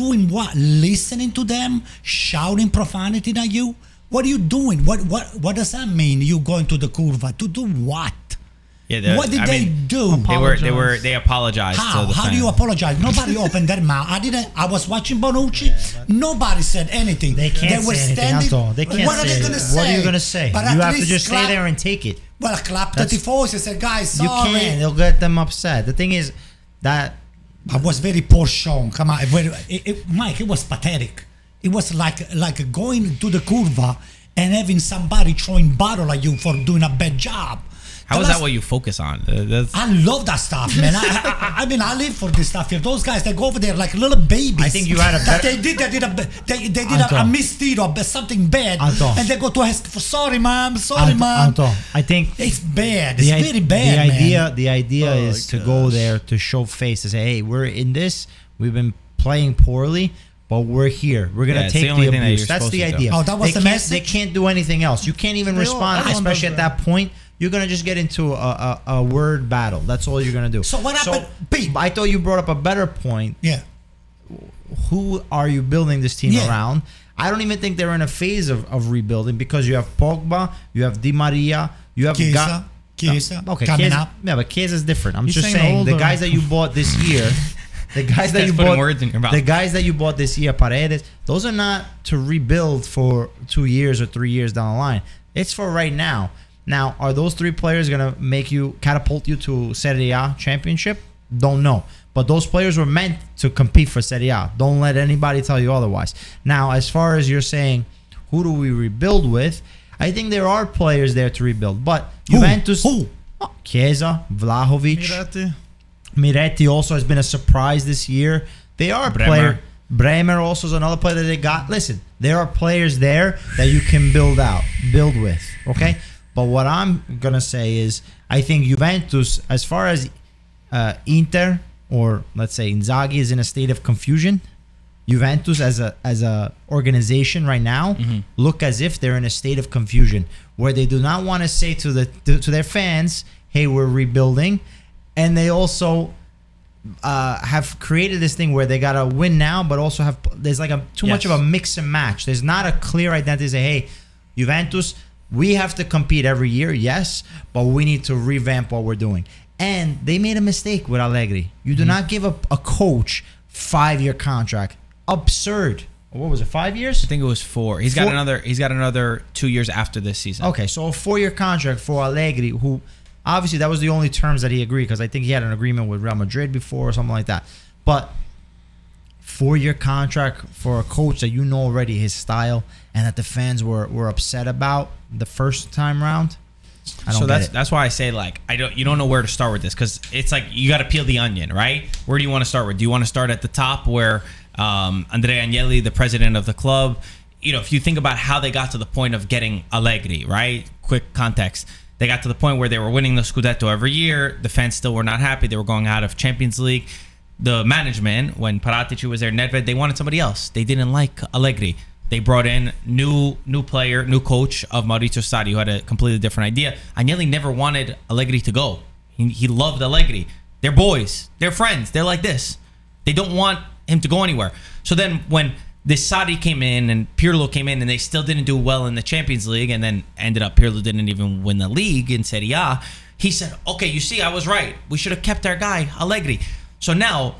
doing what? Listening to them, shouting profanity at you. What are you doing? What what what does that mean? You go into the curva to do what? Yeah, the- What did I they mean, do? They were they were they apologized How? to the How do you apologize? Nobody opened their mouth. I didn't. I was watching Bonucci. Nobody said anything. They can't were say anything, standing- Anto. They can't what say are they it. going to say? What are you going to say? But you have to just clap- stay there and take it. Well, clap the That's- tifosi. Say, guys, You can't. It'll get them upset. The thing is that I was very poor shown. Come on, It- it- Mike. It was pathetic. It was like like going to the curva and having somebody throwing bottle at you for doing a bad job. How The is that what you focus on? Uh, that's- I love that stuff, man. I, I, I mean, I live for this stuff here. Those guys, they go over there like little babies. I think you had a that better- they did. They did a. They, they did a, a misdeed or something bad, Anto. and they go to ask for sorry, mom. Sorry, Anto, mom. Anto, I think It's bad. It's the, i- very bad, the man. idea the idea Oh, is to go there to show face to say hey we're in this we've been playing poorly but we're here we're gonna Yeah, take the the, only thing that abuse that's the supposed to do. idea Oh, that was they the can't, message? they can't do anything else you can't even They respond especially at that point you're gonna just get into a, a, a word battle that's all you're gonna do So what happened- Pete? i thought you brought up a better point Yeah. who are you building this team Yeah. around? I don't even think they're in a phase of, of rebuilding because you have Pogba, you have Di Maria, you have Chiesa, Ga- Chiesa, okay, coming Chiesa, up. Yeah, but Chiesa is different. I'm He's just saying saying the guys that you bought this year, the guys that you bought, words in your mouth. the guys that you bought this year, Paredes, those are not to rebuild for two years or three years down the line. It's for right now. Now, are those three players gonna make you catapult you to Serie A championship? Don't know. But those players were meant to compete for Serie A. Don't let anybody tell you otherwise. Now, as far as you're saying, who do we rebuild with? I think there are players there to rebuild. But Who? Juventus, Who? Oh, Chiesa, Vlahovic, Miretti. Miretti also has been a surprise this year. They are a Bremer. player. Bremer also is another player that they got. Listen, there are players there that you can build out, build with. Okay, but what I'm gonna say is, I think Juventus, as far as uh, Inter or let's say Inzaghi is in a state of confusion. Juventus as a as a organization right now look as if they're in a state of confusion where they do not want to say to the to, to their fans, "Hey, we're rebuilding," and they also uh, have created this thing where they gotta win now, but also have there's like a too much of a mix and match. There's not a clear identity. Say, hey, Juventus, we have to compete every year, yes, but we need to revamp what we're doing. And they made a mistake with Allegri. You do mm-hmm. not give a, a coach five year contract. Absurd. What was it? Five years? I think it was four. He's got another. He's got another two years after this season. Okay, so a four-year contract for Allegri, who obviously that was the only terms that he agreed because I think he had an agreement with Real Madrid before or something like that. But four-year contract for a coach that you know already his style and that the fans were were upset about the first time round. I don't so that's that's why I say like I don't you don't know where to start with this because it's like you got to peel the onion, right? Where do you want to start with? Do you want to start at the top where um, Andrea Agnelli, the president of the club, you know, if you think about how they got to the point of getting Allegri, right? Quick context. They got to the point where they were winning the Scudetto every year. The fans still were not happy. They were going out of Champions League. The management, when Paratici was there, Nedved, they wanted somebody else. They didn't like Allegri. They brought in new new player, new coach of Maurizio Sarri, who had a completely different idea. Agnelli never wanted Allegri to go. He, he loved Allegri. They're boys. They're friends. They're like this. They don't want him to go anywhere. So then when this Sarri came in and Pirlo came in and they still didn't do well in the Champions League and then ended up Pirlo didn't even win the league in Serie A. He said, "Okay, you see, I was right. We should have kept our guy Allegri." So now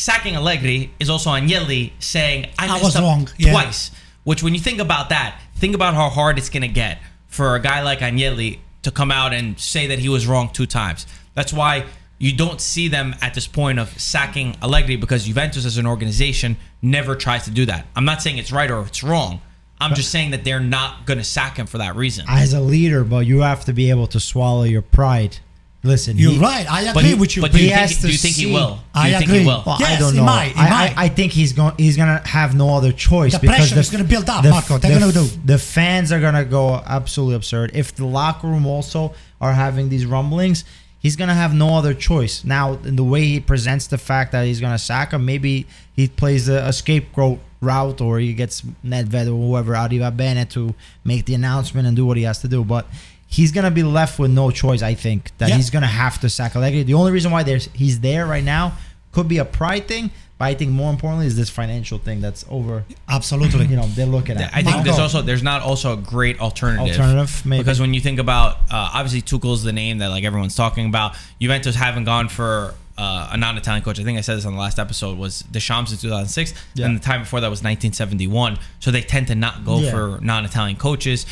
sacking Allegri is also Agnelli saying I, I was wrong, yeah. twice. Which, when you think about that, think about how hard it's going to get for a guy like Agnelli to come out and say that he was wrong two times. That's why you don't see them at this point of sacking Allegri because Juventus as an organization never tries to do that. I'm not saying it's right or it's wrong. I'm just saying that they're not going to sack him for that reason. As a leader, but you have to be able to swallow your pride. Listen, You're he- right. I agree you- with you. But do He you has think, to do you think he see- will? Do I think agree. he will? Well, I don't he know. might, he I, might. I, I think he's going. He's gonna have no other choice The because pressure the, is gonna build up, the- Marco. They're the- gonna do. The fans are gonna go absolutely absurd. If the locker room also are having these rumblings, he's gonna have no other choice. Now, in the way he presents the fact that he's gonna sack him, maybe he plays a, a scapegoat route or he gets Nedved or whoever Arrivabene to make the announcement and do what he has to do, but. He's gonna be left with no choice. I think that Yeah. he's gonna have to sack Allegri. The only reason why there's he's there right now could be a pride thing, but I think more importantly is this financial thing that's over. Absolutely. You know, they're looking at. I think there's also there's not also a great alternative. Alternative, maybe. because when you think about uh, obviously Tuchel's the name that like everyone's talking about. Juventus haven't gone for uh, a non-Italian coach. I think I said this on the last episode was Deschamps in 2006, Yeah. and the time before that was 1971. So they tend to not go Yeah. for non-Italian coaches.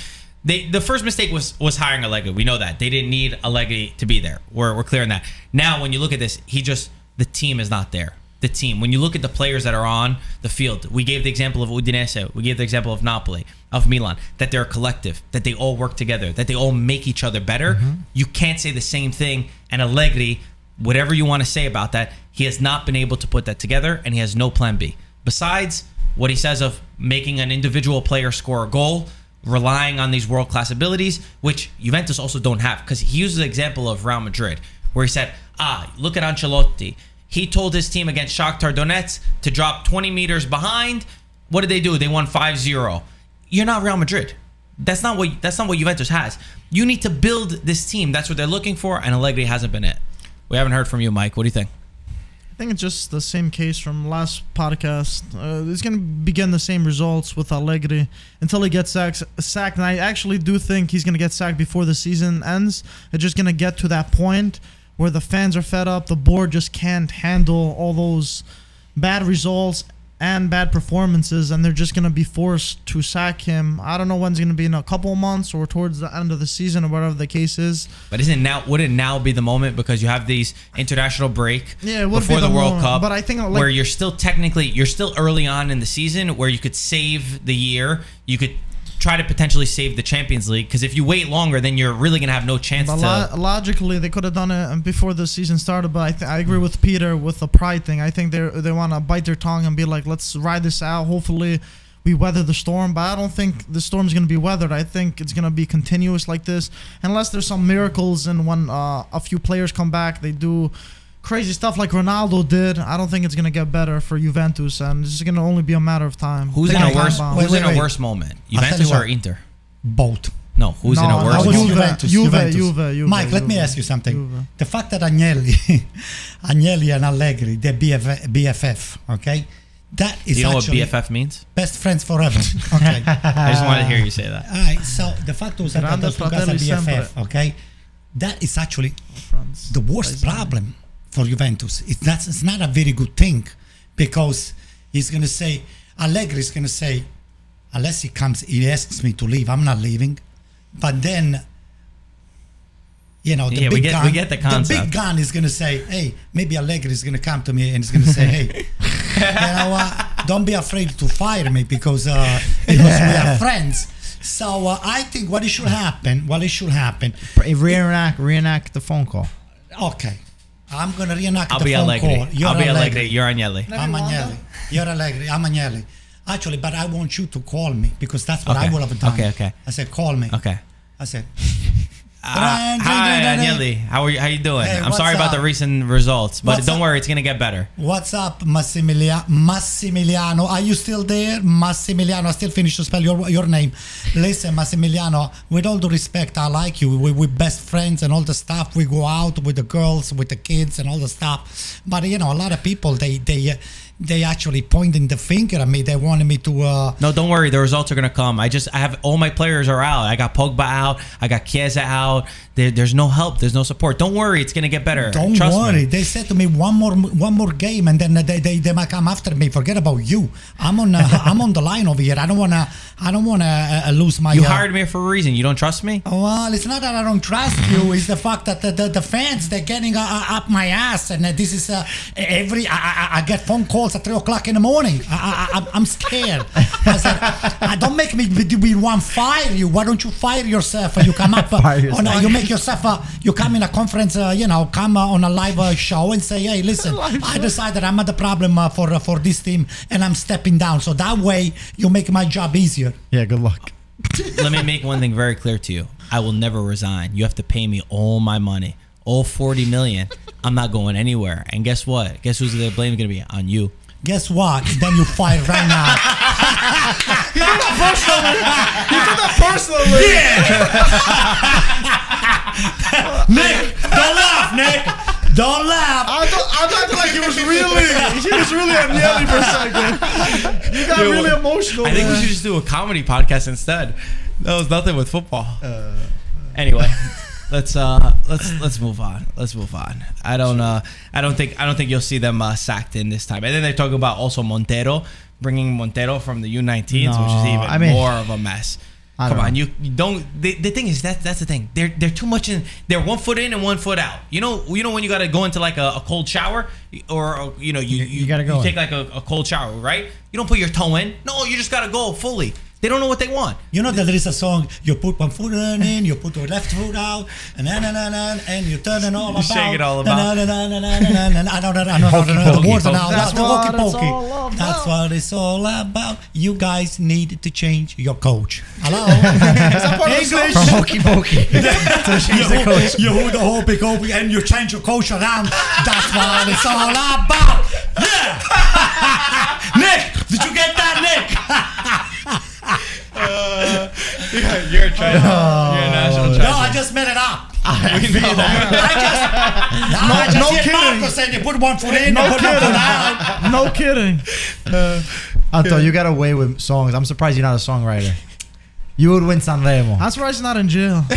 They the first mistake was was hiring Allegri. We know that they didn't need Allegri to be there. We're we're clear on that. Now when you look at this, he just the team is not there. The team. When you look at the players that are on the field, we gave the example of Udinese. We gave the example of Napoli, of Milan. That they're a collective. That they all work together. That they all make each other better. Mm-hmm. You can't say the same thing. And Allegri, whatever you want to say about that, he has not been able to put that together, and he has no plan B. Besides what he says of making an individual player score a goal, relying on these world class abilities, which Juventus also don't have. Because he uses the example of Real Madrid, where he said, "Ah, look at Ancelotti. He told his team against Shakhtar Donetsk to drop 20 meters behind. What did they do? They won 5-0. You're not Real Madrid. That's not what that's not what Juventus has. You need to build this team. That's what they're looking for, and Allegri hasn't been it. We haven't heard from you, Mike. What do you think? I think it's just the same case from last podcast. Uh, it's going to begin the same results with Allegri until he gets sacked. sacked. And I actually do think he's going to get sacked before the season ends. It's just going to get to that point where the fans are fed up. The board just can't handle all those bad results and bad performances, and they're just going to be forced to sack him. I don't know when it's going to be in a couple months or towards the end of the season or whatever the case is. But isn't now wouldn't now be the moment because you have these international break Yeah, before be the, the World moment, Cup, but I think, like- where you're still technically you're still early on in the season where you could save the year, you could try to potentially save the Champions League because if you wait longer, then you're really gonna have no chance But to. lo- logically, they could have done it before the season started. But I, th- I agree with Peter with the pride thing. I think they they want to bite their tongue and be like, let's ride this out. Hopefully, we weather the storm. But I don't think the storm's gonna be weathered. I think it's gonna be continuous like this, unless there's some miracles and when uh, a few players come back, they do crazy stuff like Ronaldo did. I don't think it's gonna get better for Juventus, and it's gonna only be a matter of time. who's They in a worse? bomb. Wait, Who's wait, in a wait. worse moment? Juventus or. Inter? Both. No, who's in No, a I worse? I was was Juve, Juventus, Juve, Juventus. Juve, Juve, Mike, let me ask you something. Juve. The fact that Agnelli, Agnelli and Allegri, they're BF, BFF, okay? That is Do you know what BFF means? best friends forever. Okay. I just wanted to hear you say that. All right. So the fact was that Grande those two guys are BFF, sempre. okay? That is actually oh, France. the worst problem for Juventus. It's not, it's not a very good thing because he's going to say, Allegri is going to say, unless he comes, he asks me to leave, I'm not leaving. But then, you know, the Yeah, big get- gun, get the big gun is going to say, hey, maybe Allegri is going to come to me and he's going to say, hey, you know? Don't be afraid to fire me because uh, because we are friends. So uh, I think what it should happen, what it should happen, Reenact, reenact the phone call. Okay. I'm gonna reenact I'll the be phone Allegri. call. You're I'll be Allegri. Allegri. You're Agnelli. I'm Agnelli. You're Allegri. I'm Agnelli. Actually, but I want you to call me because that's what I Okay. would have done. Okay, okay. I said, call me. Okay. I said, Uh, hi. Agnelli. How are you? How you doing? Hey, I'm sorry about the recent results, but What's don't up? worry, it's gonna get better. what's up, Massimiliano? Massimiliano, are you still there? Massimiliano, I still finish to spell your, your name. Listen, Massimiliano, with all due respect, I like you. We, we're best friends and all the stuff. We go out with the girls, with the kids and all the stuff. But, you know, a lot of people, they, they, uh, they actually pointing the finger at me. They wanted me to. Uh, No, don't worry. The results are gonna come. I just I have all my players are out. I got Pogba out. I got Chiesa out. There, there's no help. There's no support. Don't worry. It's gonna get better. Don't Trust worry. Me. They said to me one more one more game, and then they, they, they might come after me. Forget about you. I'm on uh, I'm on the line over here. I don't wanna I don't wanna uh, lose my. You uh, hired me for a reason. You don't trust me. Well, it's not that I don't trust you. It's the fact that the, the, the fans they're getting uh, uh, up my ass, and uh, this is uh, every. I, I, I get phone calls at three o'clock in the morning. I, I, I'm- I'm scared. I said, uh, don't make me. We want fire you. Why don't you fire yourself and you come up? Uh, on, uh, you make yourself. Uh, you come in a conference. Uh, you know, come uh, on a live uh, show and say, hey, listen, I decided I'm not the problem uh, for uh, for this team, and I'm stepping down. So that way you make my job easier. Yeah, good luck. Let me make one thing very clear to you. I will never resign. You have to pay me all my money, all 40 million. I'm not going anywhere. And guess what? Guess who's the blame going to be on you? Guess what? Then you fire right now. You took that personally, You took that personally. Yeah. Nick, don't laugh, Nick. Don't laugh. I thought I thought like he was really he was really Agnelli for a second. You got Yo, really emotional. I think we should just do a comedy podcast instead. That was nothing with football. Uh, anyway, uh. Let's uh let's let's move on. Let's move on. I don't uh I don't think I don't think you'll see them uh, sacked in this time. And then they talk about also Montero bringing Montero from the U19s, which is even I mean- more of a mess. I Come on, you, you don't. The, the thing is that that's the thing. They're they're too much in. They're one foot in and one foot out. You know you know when you got to go into like a, a cold shower or you know you you, gotta go you take like a, a cold shower right. You don't put your toe in. No, you just gotta go fully. They don't know what they want. You know that there is a song. You put one foot in, you put your left foot out, and then and, and, and, and you turn it all You about. shake it all Na, about. na, na, na, na, na, na, na. I don't know. I don't know the words folks. now. That's the what it's all about. That's what it's all about. You guys need to change your coach. Hello. English. From Hokey Pokey to change the coach. You hold the hokey pokey and you change your coach around. That's what it's all about. Yeah. Nick, did you get that, Nick? Uh, you're trying. you're a oh. national No, I just made it up. I just, no, I just no hear kidding. Marco saying you put one foot in, No you put one kidding. foot out. no kidding. Uh, Anto, you got away with songs. I'm surprised you're not a songwriter. You would win Sanremo. I'm surprised he's not in jail.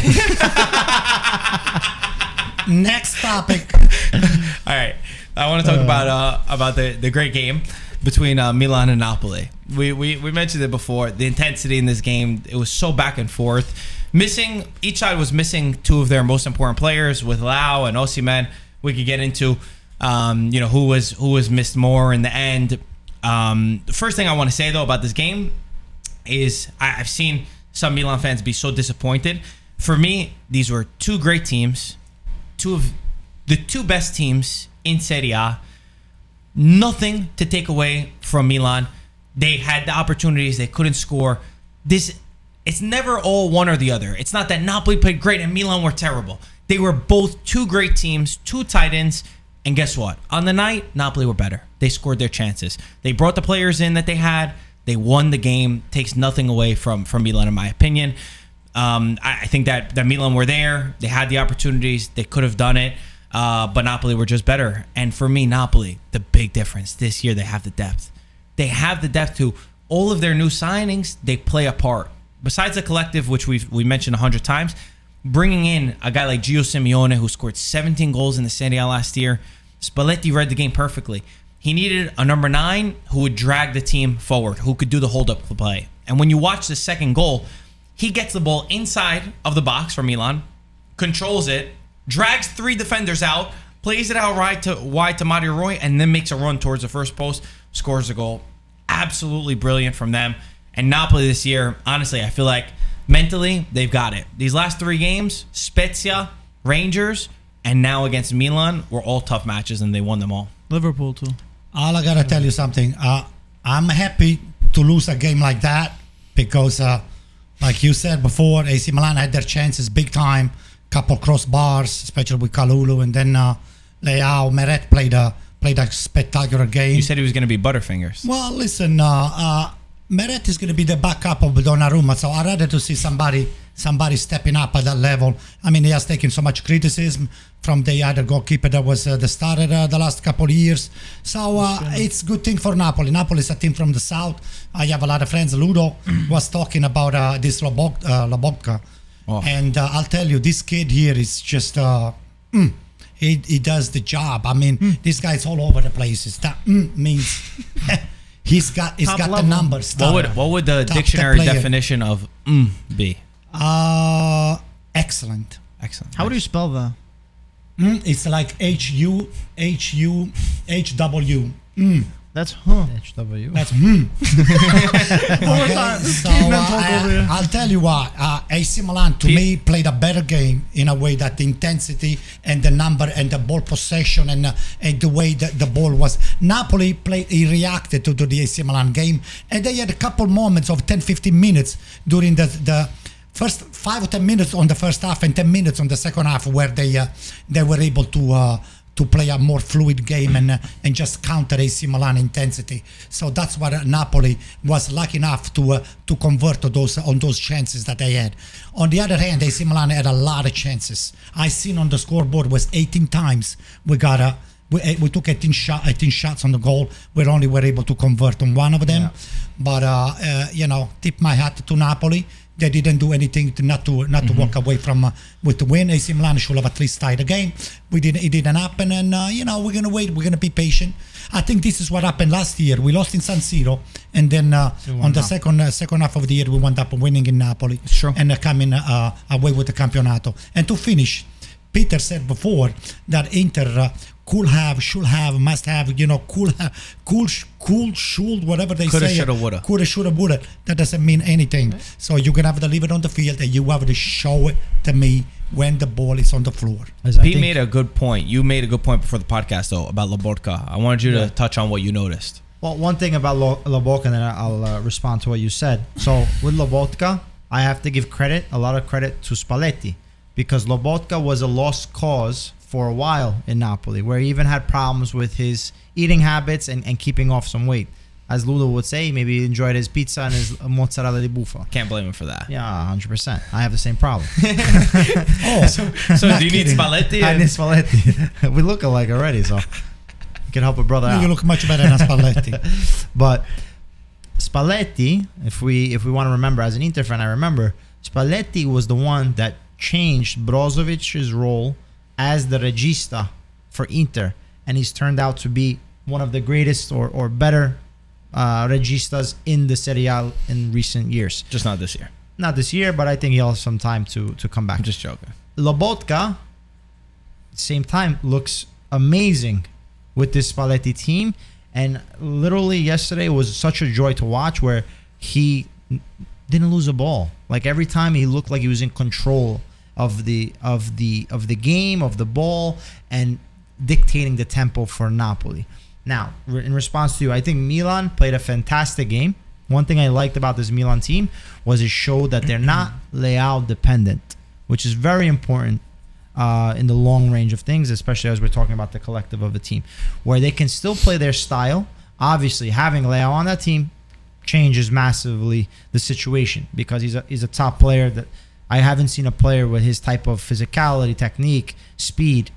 Next topic. All right, I want to talk uh. about uh, about the, the great game between uh, Milan and Napoli. We, we we mentioned it before. The intensity in this game it was so back and forth. Missing each side was missing two of their most important players with Lau and Osimhen. We could get into um, you know who was who was missed more in the end. Um, the first thing I want to say though about this game is I, I've seen some Milan fans be so disappointed. For me, these were two great teams, two of the two best teams in Serie A. Nothing to take away from Milan. They had the opportunities, they couldn't score. This it's never all one or the other. It's not that Napoli played great and Milan were terrible. They were both two great teams, two tight ends, and guess what? On the night, Napoli were better. They scored their chances. They brought the players in that they had. They won the game. Takes nothing away from from Milan, in my opinion. Um, I, I think that that Milan were there. They had the opportunities. They could have done it. Uh, but Napoli were just better. And for me, Napoli, the big difference this year, they have the depth. They have the depth to all of their new signings. They play a part. Besides the collective, which we've we mentioned a hundred times, bringing in a guy like Gio Simeone who scored 17 goals in the Serie A last year. Spalletti read the game perfectly. He needed a number nine who would drag the team forward, who could do the hold up play. And when you watch the second goal, he gets the ball inside of the box for Milan, controls it, drags three defenders out, plays it out right to wide to Mario Rui, and then makes a run towards the first post, scores a goal. Absolutely brilliant from them. And Napoli this year, honestly, I feel like mentally they've got it. These last three games, Spezia, Rangers, and now against Milan were all tough matches, and they won them all. Liverpool too. All I gotta tell you something. Uh, I'm happy to lose a game like that because, uh, like you said before, AC Milan had their chances big time. Couple crossbars, especially with Kalulu, and then uh, Leao Meret played a played a spectacular game. You said he was going to be Butterfingers. Well, listen, uh, uh, Meret is going to be the backup of Donnarumma, so I'd rather to see somebody somebody stepping up at that level. I mean, he has taken so much criticism from the other goalkeeper that was uh, the starter uh, the last couple of years. So uh, it's a good thing for Napoli. Napoli is a team from the south. I have a lot of friends. Ludo was talking about uh, this Lobok, uh, Lobotka. Oh. And uh, I'll tell you, this kid here is just... Uh, mm, he, he does the job. I mean, this guy's all over the places. That mm, means he's got he's Top got the level. numbers. What would what would the Top dictionary player. definition of mm be? Uh, excellent. Excellent. How do you spell that? Mm, it's like H U H U H W. Mm, That's huh. HW. that's hmm. okay, time. so Caveman uh, talk over here. I, will tell you what. Uh, AC Milan to Pete- me played a better game in a way that the intensity and the number and the ball possession and uh, and the way that the ball was. Napoli played. He reacted to, to the AC Milan game, and they had a couple moments of 10, 15 minutes during the the first five or ten minutes on the first half and ten minutes on the second half where they uh, they were able to uh, to play a more fluid game and uh, and just counter AC Milan intensity. So that's what uh, Napoli was lucky enough to uh, to convert to those on those chances that they had. On the other hand, AC Milan had a lot of chances. I seen on the scoreboard was 18 times we got a. We, eh, we took 18, shot, 18 shots on the goal. We only were able to convert on one of them. But uh, uh, you know, tip my hat to Napoli. They didn't do anything to not to not to walk away from uh, with the win. AC Milan should have at least tied the game. We didn't. It didn't happen, and uh, you know we're gonna wait. We're gonna be patient. I think this is what happened last year. We lost in San Siro, and then uh, on the second uh, second half of the year we wound up winning in Napoli Sure. and uh, coming uh, away with the campionato. And to finish, Peter said before that Inter uh, could have, should have, must have, you know, could have, cool, sh- cool, should, whatever they Coulda, say. shoulda, woulda. Coulda, shoulda, woulda. That doesn't mean anything. So you're gonna have to leave it on the field, and you have to show it to me when the ball is on the floor. As Pete made a good point. You made a good point before the podcast though about Lobotka. I wanted you to touch on what you noticed. Well, one thing about Lo- Lobotka, and then I'll uh, respond to what you said. So with Lobotka, I have to give credit, a lot of credit to Spalletti, because Lobotka was a lost cause for a while in Napoli, where he even had problems with his eating habits and, and keeping off some weight. As Ludo would say, maybe he enjoyed his pizza and his mozzarella di buffa. Can't blame him for that. Yeah, 100%. I have the same problem. Oh, So Not do you need. Spalletti? I need Spalletti. we look alike already, so you can help a brother out. you look much better than Spalletti. But Spalletti, if we if we want to remember as an Inter fan, I remember Spalletti was the one that changed Brozovic's role as the regista for Inter, and he's turned out to be one of the greatest or, or better uh, registas in the Serie A in recent years. Just not this year. Not this year, but I think he'll have some time to to come back. I'm just joking. Lobotka, same time, looks amazing with this Spalletti team. And literally yesterday was such a joy to watch where he didn't lose a ball. Like every time he looked like he was in control of the of the of the game, of the ball, and dictating the tempo for Napoli. Now, in response to you, I think Milan played a fantastic game. One thing I liked about this Milan team was it showed that they're not Leao dependent, which is very important uh, in the long range of things, especially as we're talking about the collective of a team, where they can still play their style. Obviously, having Leao on that team changes massively the situation because he's a he's a top player that I haven't seen a player with his type of physicality, technique, speed.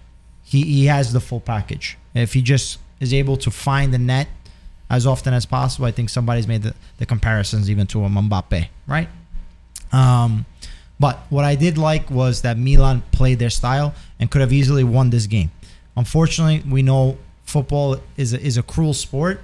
He he has the full package. If he just is able to find the net as often as possible, I think somebody's made the, the comparisons even to a Mbappe, right? Um, but what I did like was that Milan played their style and could have easily won this game. Unfortunately, we know football is a, is a cruel sport.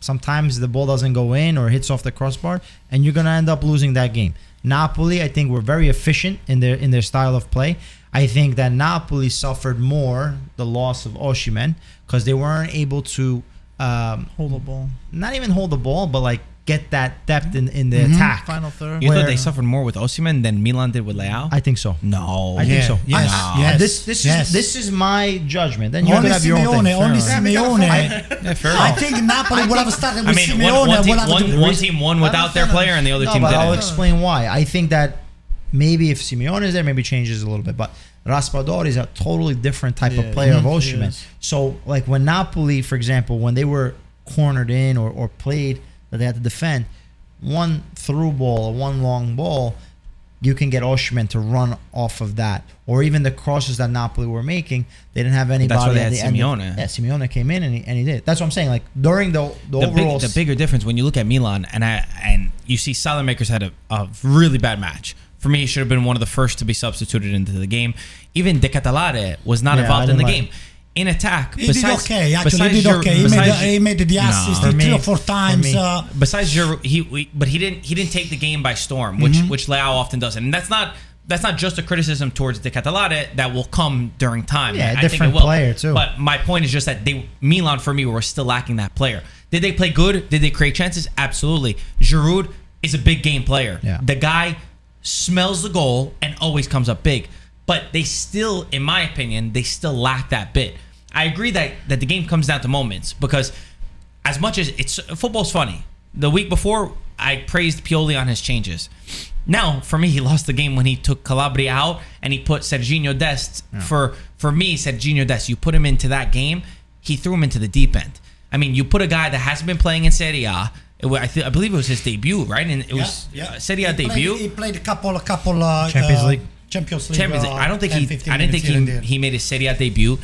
Sometimes the ball doesn't go in or hits off the crossbar, and you're gonna end up losing that game. Napoli, I think, were very efficient in their in their style of play. I think that Napoli suffered more the loss of Osimhen because they weren't able to um, Hold the ball. not even hold the ball, but like get that depth in, in the mm-hmm. attack. Final third. You Where- thought they suffered more with Osimhen than Milan did with Leao? I think so. no. I think so. yes, I- yes, this this yes. is this is my judgment. Then you only could have your own Simeone, thing. only Fair. Simeone. Yeah, fair I think Napoli would have started I with mean, Simeone. one, one, team, one, one team won without their player and the other No, team but I'll explain why. I think that maybe if Simeone is there, maybe changes a little bit. But Raspadori is a totally different type Yeah, of player of he Osimhen. So, like when Napoli, for example, when they were cornered in or, or played that they had to defend, one through ball or one long ball, you can get Osimhen to run off of that. Or even the crosses that Napoli were making, they didn't have anybody. That's why they had the of- Simeone. yeah, Simeone came in and he, and he did. That's what I'm saying. Like during the the, the, overall, big, the bigger difference when you look at Milan and I, and you see Saelemaekers had a, a really bad match. For me, he should have been one of the first to be substituted into the game. Even De Ketelaere was not Yeah, involved in the like- game. In attack, He did okay. Actually, he did Giroud- okay. He made, the, he made the assist For three me- or four times. Uh, besides your he we, but he didn't he didn't take the game by storm, which Mm-hmm. which Leao often does, and that's not that's not just a criticism towards De Ketelaere that will come during time. Yeah, a I think different it will. player, too. But my point is just that they Milan for me were still lacking that player. Did they play good? Did they create chances? Absolutely. Giroud is a big game player. Yeah. The guy smells the goal and always comes up big. But they still, in my opinion, they still lack that bit. I agree that that the game comes down to moments because as much as it's football's funny. The week before, I praised Pioli on his changes. Now, for me, he lost the game when he took Calabria out and he put Sergiño Dest. For for me, Sergiño Dest, you put him into that game, he threw him into the deep end. I mean, you put a guy that hasn't been playing in Serie A. It, I, th- I believe it was his debut, right? And it was uh, Serie A He played- debut. he played a couple, a couple uh, Champions uh, League. Champions League. Champions League. uh, I don't think 10, he. I didn't think minutes here and he, he made his Serie A debut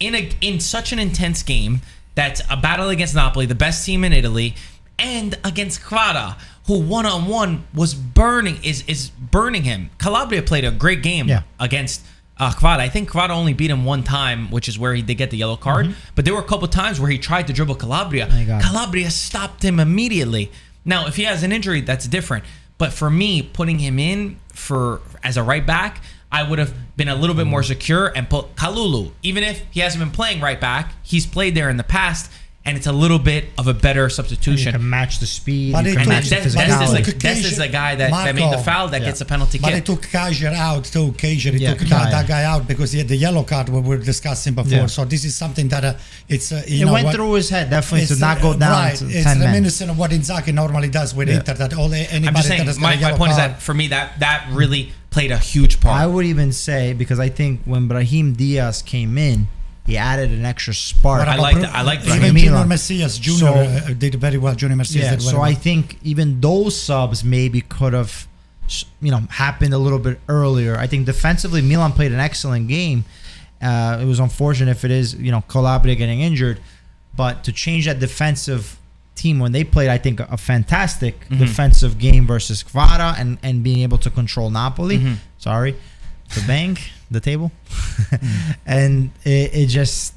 in a in such an intense game that's a battle against Napoli, the best team in Italy, and against Kvara, who one on one was burning is is burning him. Calabria played a great game Yeah. against. Uh. I think Kvara only beat him one time, which is where he did get the yellow card. But there were a couple times where he tried to dribble Calabria. Calabria stopped him immediately. Now, if he has an injury, that's different. But for me, putting him in for as a right back, I would have been a little bit more secure and put Kalulu. Even if he hasn't been playing right back, he's played there in the past, and it's a little bit of a better you substitution. can match the speed. But you can match the Dest- Dest is physicality. like- Dest is the guy that- that made the foul that gets a penalty But kick. he took Kjaer out too. Kjaer, he Yeah, took that, that guy out because he had the yellow card we were discussing before. Yeah. So this is something that uh, it's uh, you it know went what- through his head definitely to it's, not uh, go down right. to It's ten men. reminiscent of what Inzaghi normally does with Yeah. Inter. That all anybody I'm just saying, has my, my yellow point is that for me, that that really played a huge part. I would even say because I think when Brahim Diaz came in, he added an extra spark. What I like Bru- that- I like even Brahim Junior Milan. Messias Junior So- uh, did very well. Junior Messias yeah, did very so. I think even those subs maybe could have, you know, happened a little bit earlier. I think defensively, Milan played an excellent game. Uh, it was unfortunate if it is, you know, Calabria getting injured, but to change that defensive team when they played, I think a fantastic Mm-hmm. defensive game versus Kvara and and being able to control Napoli. Mm-hmm. Sorry, the bank, the table, and it, it just.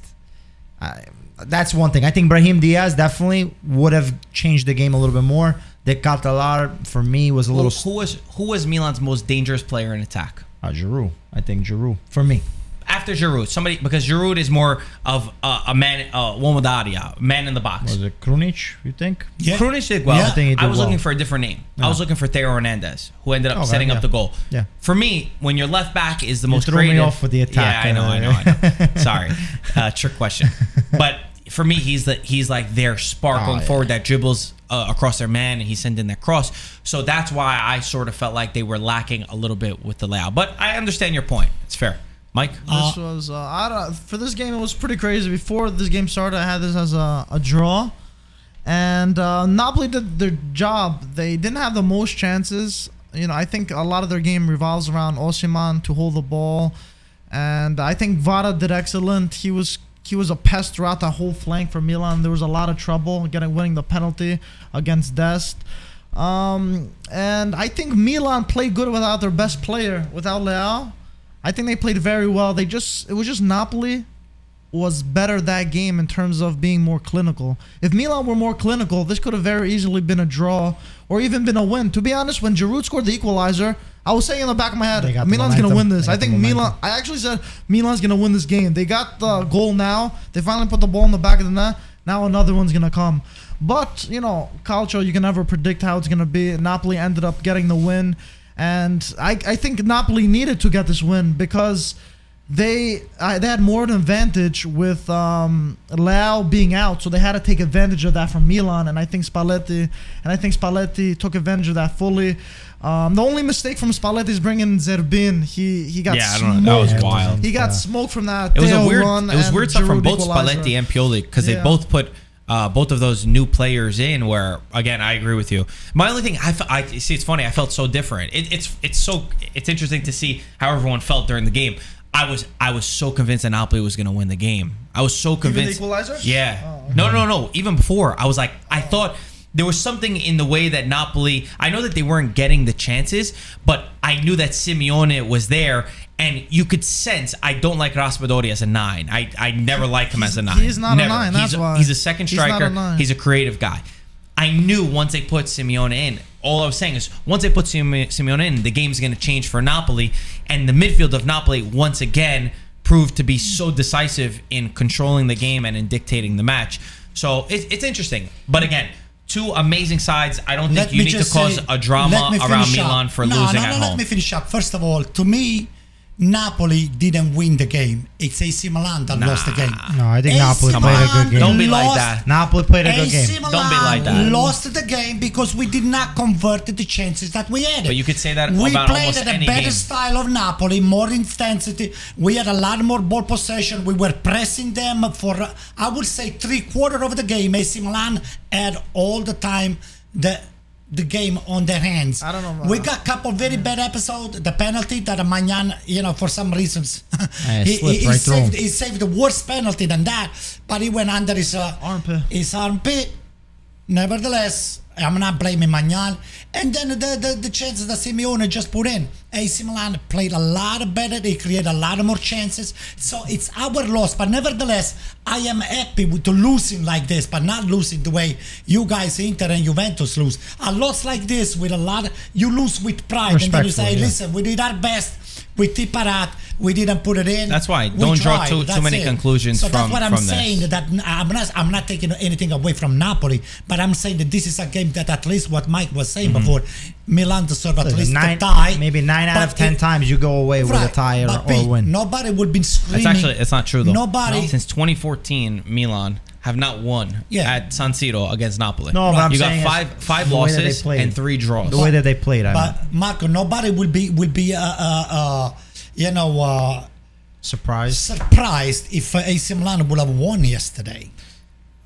I that's one thing. I think Brahim Diaz definitely would have changed the game a little bit more. De Ketelaere for me was a who, little who was who was Milan's most dangerous player in attack? uh, Giroud. I think Giroud for me. After Giroud, somebody because Giroud is more of uh, a man, uh, one with Aria, man in the box. Was it Krunic? You think? Yeah. Krunic did well. Yeah. I think I was well. looking for a different name. I was looking for Theo Hernandez, who ended up Okay, setting yeah. up the goal. Yeah. For me, when your left back is the most threw me off with the attack, Yeah, I know, uh, I know, I know. Sorry, uh, trick question. But for me, he's the he's like their spark Oh, going yeah. forward that dribbles uh, across their man and he's sending that cross. So that's why I sort of felt like they were lacking a little bit with the Leao. But I understand your point. It's fair, Mike. This was uh, I don't, for this game. It was pretty crazy. Before this game started, I had this as a, a draw, and uh, Napoli did their job. They didn't have the most chances. You know, I think a lot of their game revolves around Osimhen to hold the ball, and I think Vada did excellent. He was he was a pest throughout the whole flank for Milan. There was a lot of trouble getting winning the penalty against Dest. Um, and I think Milan played good without their best player, without Leao. I think they played very well. They just it was just Napoli was better that game in terms of being more clinical. If Milan were more clinical, this could have very easily been a draw or even been a win. To be honest, when Giroud scored the equalizer, I was saying in the back of my head, They got the Milan's gonna win this. I think Milan, I actually said Milan's gonna win this game. They got the goal now. They finally put the ball in the back of the net. Now another one's gonna come. But you know, Calcio, you can never predict how it's gonna be. Napoli ended up getting the win, and I, I think Napoli needed to get this win because they uh, they had more of an advantage with um, Leao being out, so they had to take advantage of that from Milan, and I think Spalletti and I think Spalletti took advantage of that fully. Um, the only mistake from Spalletti is bringing Zerbin. He he got Yeah, I don't know. That was wild. He got Yeah. smoked from that. It was a weird. It was weird stuff from both equalizer. Spalletti and Pioli because they both put uh, both of those new players in. Where again, I agree with you. My only thing, I, I see, it's funny. I felt so different. It, it's it's so it's interesting to see how everyone felt during the game. I was I was so convinced that Napoli was going to win the game. I was so convinced. equalizer? Yeah. No, no, no. Even before, I was like, I thought there was something in the way that Napoli. I know that they weren't getting the chances, but I knew that Simeone was there, and you could sense. I don't like Raspadori as a nine. I I never liked him as a nine. he's not a nine, that's he's a, why. He's a second He's not a striker. He's a creative guy. I knew once they put Simeone in, all I was saying is once they put Simeone in, the game's going to change for Napoli. And the midfield of Napoli, once again, proved to be so decisive in controlling the game and in dictating the match. So it's, it's interesting. But again, two amazing sides. I don't think Let you need to cause say- a drama around finish up. Milan for no, losing no, at no, home. Let me finish up. First of all, to me, Napoli didn't win the game. It's AC Milan that lost the game. No, I think AC Napoli played a good game. Don't be like that. Napoli played a good AC game. Milan Don't be like that. lost the game because we did not convert the chances that we had. But you could say that we about played almost at a better game. style of Napoli, more intensity. We had a lot more ball possession. We were pressing them for uh, I would say three quarter of the game. AC Milan had all the time the the game on their hands. I don't know, We got a couple very bad episodes. The penalty that Maignan, you know, for some reasons, Yeah, he, he, he right saved he saved the worst penalty than that, but he went under his uh, Armpit. His armpit. Nevertheless, I'm not blaming Maignan. And then the, the, the chances that Simeone just put in. AC Milan played a lot better. They created a lot more chances. So it's our loss. But nevertheless, I am happy with to losing like this, but not losing the way you guys, Inter and Juventus, lose. A loss like this with a lot, you lose with pride. And then you say, yeah. listen, we did our best. We tip parat. We didn't put it in. That's why. We Don't draw tried. too- too That's many it. conclusions So that's what I'm from this. saying that I'm not I'm not taking anything away from Napoli, but I'm saying that this is a game that at least what Mike was saying Mm-hmm. before, Milan deserve at least nine, a tie. maybe nine out of ten it- times you go away with a tie or, but or Pete, win. Nobody would be screaming. It's actually it's not true though. Nobody. since 2014, Milan have not won Yeah. at San Siro against Napoli. No, but I'm you saying got five five the way that they losses played. and three draws. the way that they played, I mean, But Marco, nobody will be will be uh, uh, uh, you know uh, surprised. surprised if uh, AC Milan would have won yesterday.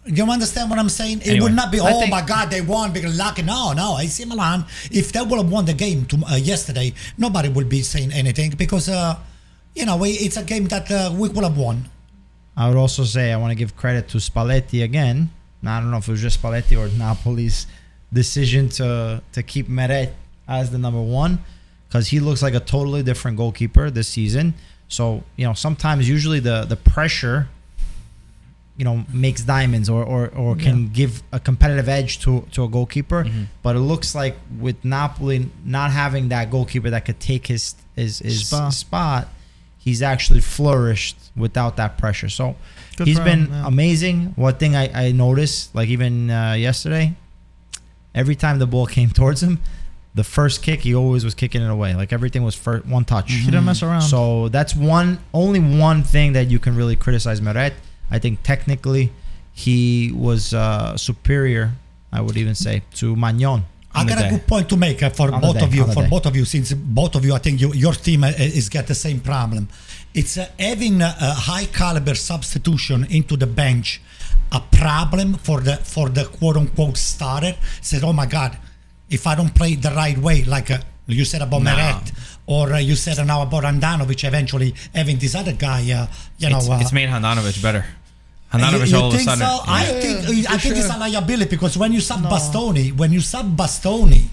You understand what I'm saying? It Anyway, would not be, oh think- my God, they won because lucky. No, no. AC Milan, if they would have won the game to, uh, yesterday, nobody would be saying anything because, uh, you know, it's a game that uh, we would have won. I would also say I want to give credit to Spalletti again. Now, I don't know if it was just Spalletti or Napoli's decision to to keep Meret as the number one because he looks like a totally different goalkeeper this season. So you know, sometimes usually the the pressure, you know, makes diamonds or or, or can give a competitive edge to to a goalkeeper. Mm-hmm. But it looks like with Napoli not having that goalkeeper that could take his his, his spot, he's actually flourished without that pressure. So Good he's been him, yeah. amazing. One thing I, I noticed, like even uh, yesterday, every time the ball came towards him, the first kick he always was kicking it away. Like everything was first, one touch. He didn't mess around. So that's one only one thing that you can really criticize Meret. I think technically he was uh, superior. I would even say to Maignan. I got a good point to make uh, for On both day, of you. For day. both of you, since both of you, I think you, your team uh, is got the same problem. It's uh, having a, a high caliber substitution into the bench a problem for the for the quote unquote starter. Said, oh my God, if I don't play the right way, like uh, you said about No. Meret, or uh, you said now about Andanovic, eventually having this other guy, uh, you know, it's, it's made Handanovic better. You, Handanovic you all of a think sudden. so? I yeah. think I for think it's a liability because when you sub Bastoni, when you sub Bastoni,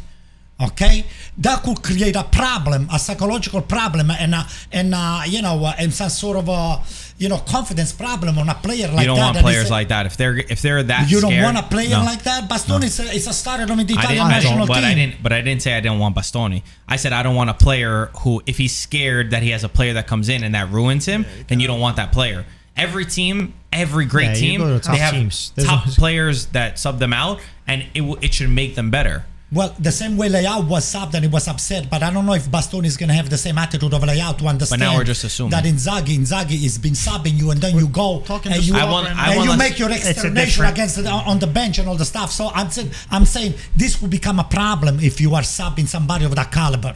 okay, that could create a problem, a psychological problem, and uh, and uh, you know, uh, and some sort of a you know confidence problem on a player like that. you don't that. want that players like that. If they're if they're that you don't scared, want a player no. like that. Bastoni is, a, is a starter on the Italian didn't, I national don't, but team. I didn't. But I didn't say I didn't want Bastoni. I said I don't want a player who, if he's scared that he has a player that comes in and that ruins him, then you don't want that player. Every team, every great Yeah, team, to top they have teams. Top always- players that sub them out, and it w- it should make them better. Well, the same way Leao was subbed and he was upset, but I don't know if Bastoni is going to have the same attitude of Leao to understand. But now we're just assuming. that Inzaghi, Inzaghi has been subbing you, and then you go talking and you, I want- right I and want you make your a externation different- against the, on the bench and all the stuff. So I'm saying, I'm saying this will become a problem if you are subbing somebody of that caliber.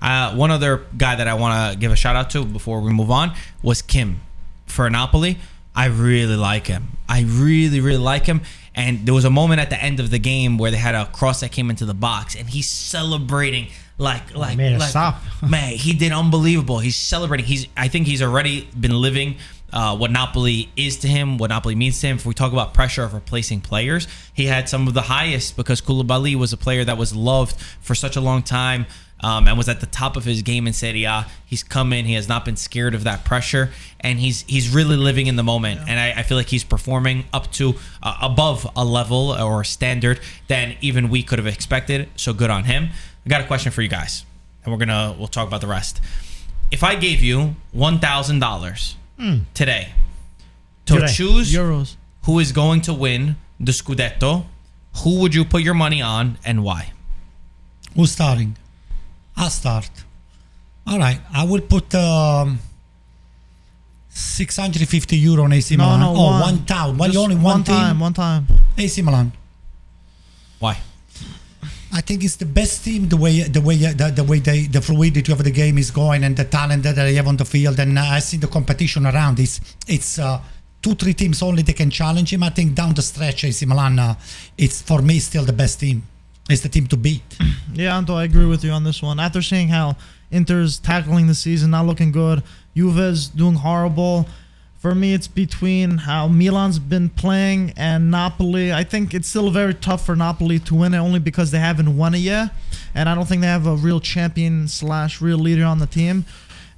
Uh, one other guy that I want to give a shout out to before we move on was Kim for Napoli. I really like him. I really, really like him. And there was a moment at the end of the game where they had a cross that came into the box, and he's celebrating like like, made it like stop. man, he did unbelievable. He's celebrating. He's I think he's already been living uh, what Napoli is to him, what Napoli means to him. If we talk about pressure of replacing players, he had some of the highest because Koulibaly was a player that was loved for such a long time. Um, and was at the top of his game in Serie A. He's come in. He has not been scared of that pressure, and he's he's really living in the moment. And I, I feel like he's performing up to uh, above a level or a standard than even we could have expected. So good on him. I got a question for you guys, and we're gonna we'll talk about the rest. If I gave you one thousand dollars today to Today. choose Euros. who is going to win the Scudetto, who would you put your money on and why? Who's starting? I'll start. All right. I will put um, 650 euro on AC No, Milan. no, oh, one. one thousand. Well, only one, team. time. One time. AC Milan. Why? I think it's the best team. The way, the way, the, the way they, the fluidity of the game is going, and the talent that they have on the field, and uh, I see the competition around. It's, it's uh, two, three teams only that can challenge him. I think down the stretch, AC Milan, uh, it's for me still the best team. It's the team to beat. Yeah, Anto, I agree with you on this one. After seeing how Inter's tackling the season, not looking good, Juve's doing horrible. For me, it's between how Milan's been playing and Napoli. I think it's still very tough for Napoli to win it only because they haven't won it yet. And I don't think they have a real champion slash real leader on the team.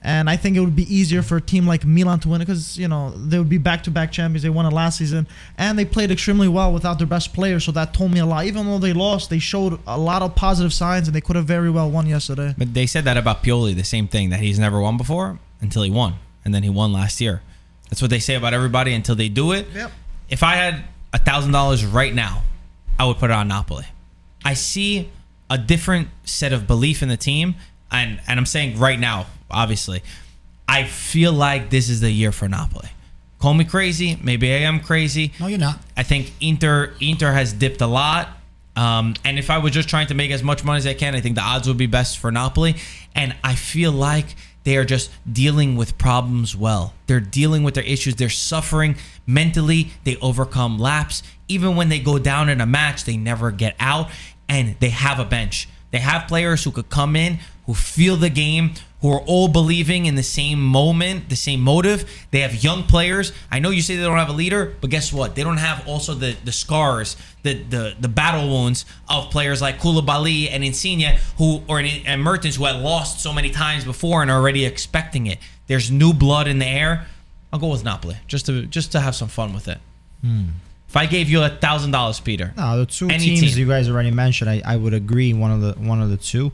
And I think it would be easier for a team like Milan to win it because, you know, they would be back to back champions. They won it last season. And they played extremely well without their best player. So that told me a lot. Even though they lost, they showed a lot of positive signs and they could have very well won yesterday. But they said that about Pioli, the same thing that he's never won before until he won, and then he won last year. That's what they say about everybody until they do it. Yep. If I had a thousand dollars right now, I would put it on Napoli. I see a different set of belief in the team, and and I'm saying right now, obviously, I feel like this is the year for Napoli. Call me crazy, maybe I am crazy. No, you're not. I think Inter Inter has dipped a lot. Um, and if I was just trying to make as much money as I can, I think the odds would be best for Napoli. And I feel like they are just dealing with problems well. They're dealing with their issues. They're suffering mentally. They overcome laps. Even when they go down in a match, they never get out. And they have a bench. They have players who could come in, who feel the game, who are all believing in the same moment, the same motive. They have young players. I know you say they don't have a leader, but guess what? They don't have also the the scars, the the the battle wounds of players like Koulibaly and Insigne, who or and Mertens, who had lost so many times before and are already expecting it. There's new blood in the air. I'll go with Napoli just to just to have some fun with it. Hmm. If I gave you a thousand dollars, Peter, No, the two teams team. you guys already mentioned, I, I would agree. One of the one of the two,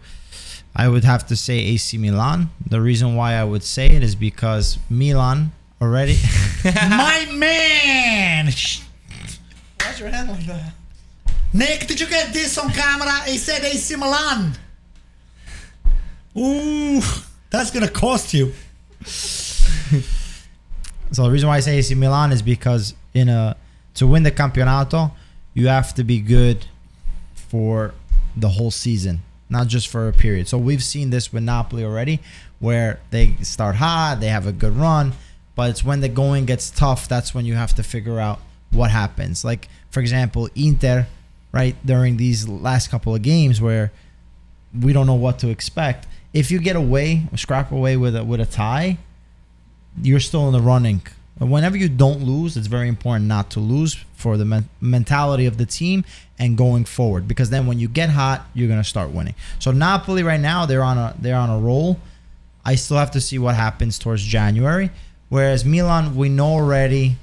I would have to say AC Milan. The reason why I would say it is because Milan already. My man! Why's your hand like that? Nick, did you get this on camera? He said AC Milan. Ooh, that's gonna cost you. So the reason why I say AC Milan is because in a to win the campionato, you have to be good for the whole season, not just for a period. So we've seen this with Napoli already, where they start hot, they have a good run, but it's when the going gets tough that's when you have to figure out what happens. Like for example, Inter, right during these last couple of games where we don't know what to expect. If you get away, scrap away with a, with a tie, you're still in the running. But whenever you don't lose, it's very important not to lose for the men- mentality of the team and going forward. Because then when you get hot, you're gonna start winning. So Napoli right now they're on a they're on a roll. I still have to see what happens towards January. Whereas Milan, we know already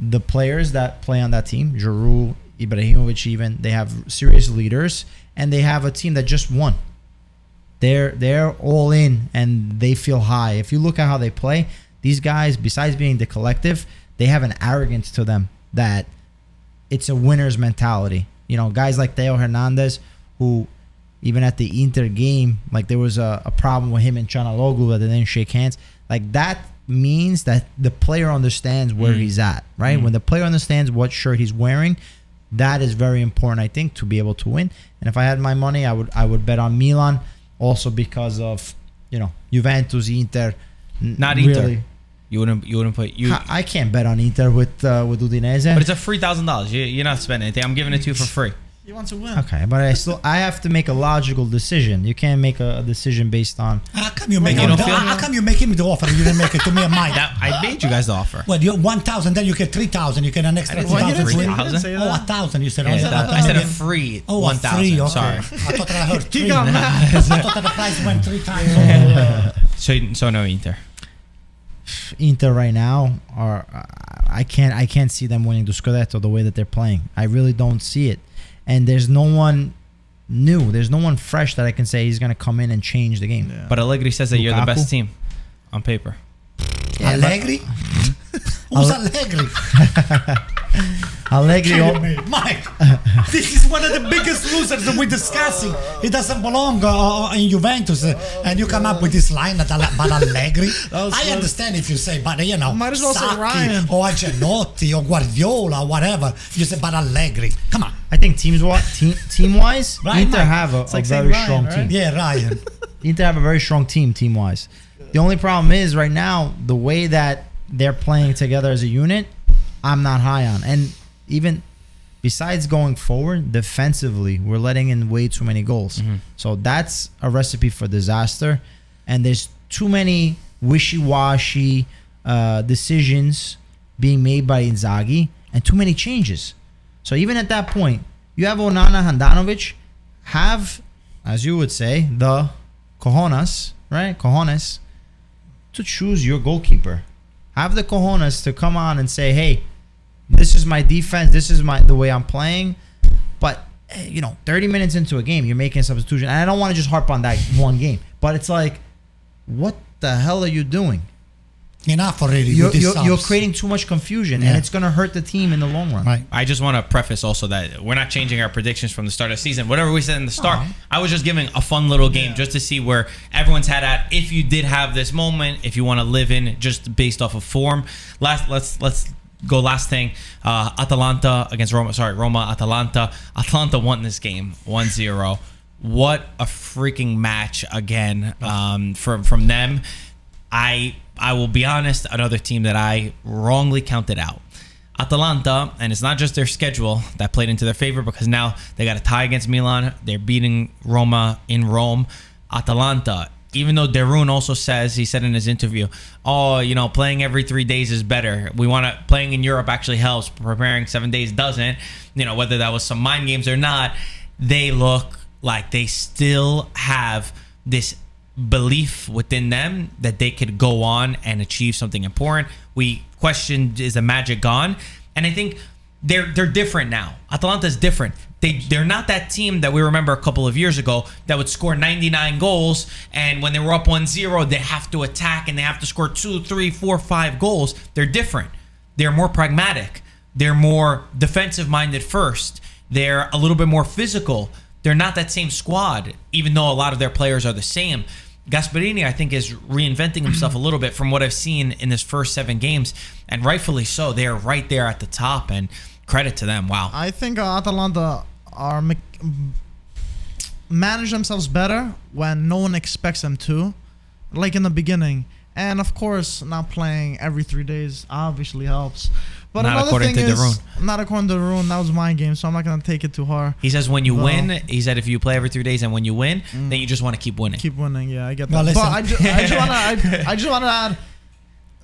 the players that play on that team, Giroud, Ibrahimovic, even they have serious leaders, and they have a team that just won they're they're all in and they feel high. If you look at how they play, these guys, besides being the collective, they have an arrogance to them that it's a winner's mentality. You know, guys like Theo Hernandez, who even at the Inter game, like there was a, a problem with him and Calhanoglu that they didn't shake hands. Like that means that the player understands where mm. he's at, right? Mm. When the player understands what shirt he's wearing, that is very important, I think, to be able to win. And if I had my money, I would I would bet on Milan, also because of you know Juventus, Inter. Not Inter. You wouldn't. You wouldn't put you. I I can't bet on Inter with uh, with Udinese. But it's a free thousand dollars. You, you're not spending anything. I'm giving it to you for free. You want to win. okay, but I still I have to make a logical decision. You can't make a, a decision based on How come you make you him? The, how come you make him the offer? and You didn't make it to me and Mike. That I made you guys the offer. Well, you're one thousand, then you get three thousand. You get an extra I two thousand. three free. thousand. say Oh, a thousand. You said. Yeah, I said, that- I I said a free Oh, one a free. thousand. Okay. Sorry. I thought that I heard three. I thought that the price went three times. over. So so no Inter. Inter right now. Or I can't I can't see them winning the Scudetto the way that they're playing. I really don't see it. And there's no one new. There's no one fresh that I can say he's gonna come in and change the game. Yeah. But Allegri says that you're the best team on paper. Allegri. Mm-hmm. Who's Allegri? Allegri. Kidding me. Mike, this is one of the biggest losers that we're discussing. He doesn't belong uh, in Juventus, uh, and you come up with this line that Ale- but Allegri. was I understand if you say, but you know, Might as well say Sacchi Ryan. or Ancelotti or Guardiola, whatever. You say, but Allegri. Come on, I think teams wa- team team wise, Right, Inter Mike? have a, a like saying very Ryan, strong right? team. yeah, Ryan. Inter have a very strong team team wise. The only problem is right now the way that they're playing together as a unit, I'm not high on. And even besides going forward defensively, we're letting in way too many goals. So that's a recipe for disaster. And there's too many wishy-washy uh, decisions being made by Inzaghi and too many changes. So even at that point, you have Onana Handanovic have, as you would say, the cojones, right? Cojones to choose your goalkeeper. Have the cojones to come on and say, "Hey, this is my defense. This is my the way I'm playing." But eh, you know, 30 minutes into a game, you're making a substitution, and I don't want to just harp on that one game, but it's like, what the hell are you doing? Enough already. You're, with this you're, you're subs. creating too much confusion, Yeah. and it's going to hurt the team in the long run. Right. I just want to preface also that we're not changing our predictions from the start of the season. Whatever we said in the start, I was just giving a fun little game just to see where everyone's had at. If you did have this moment, if you want to live in just based off of form. Last, let's let's go. Last thing, uh, Atalanta against Roma. Sorry, Roma. Atalanta. Atalanta won this game 1-0. What a freaking match again um, from from them. I I will be honest, another team that I wrongly counted out. Atalanta, and it's not just their schedule that played into their favor because now they got a tie against Milan. They're beating Roma in Rome. Atalanta, even though Derun also says, he said in his interview, oh, you know, playing every three days is better. We want to, playing in Europe actually helps. Preparing seven days doesn't. You know, whether that was some mind games or not, they look like they still have this belief within them that they could go on and achieve something important. We questioned is the magic gone? And I think they're they're different now. Atalanta's different. They they're not that team that we remember a couple of years ago that would score 99 goals and when they were up 1-0 they have to attack and they have to score two, three, four, five goals. They're different. They're more pragmatic. They're more defensive minded first. They're a little bit more physical. They're not that same squad, even though a lot of their players are the same. Gasperini, I think, is reinventing himself a little bit from what I've seen in his first seven games, and rightfully so. They're right there at the top, and credit to them. Wow. I think uh, Atalanta are manage themselves better when no one expects them to, like in the beginning. And of course, not playing every three days obviously helps. But Not another according thing to is, Darun. not according to Darun, that was my game, so I'm not gonna take it too hard. He says when you No. win, he said if you play every three days and when you win, then you just want to keep winning. Keep winning, yeah, I get that. Well, but. I, ju- I just wanna, I, I just wanna add,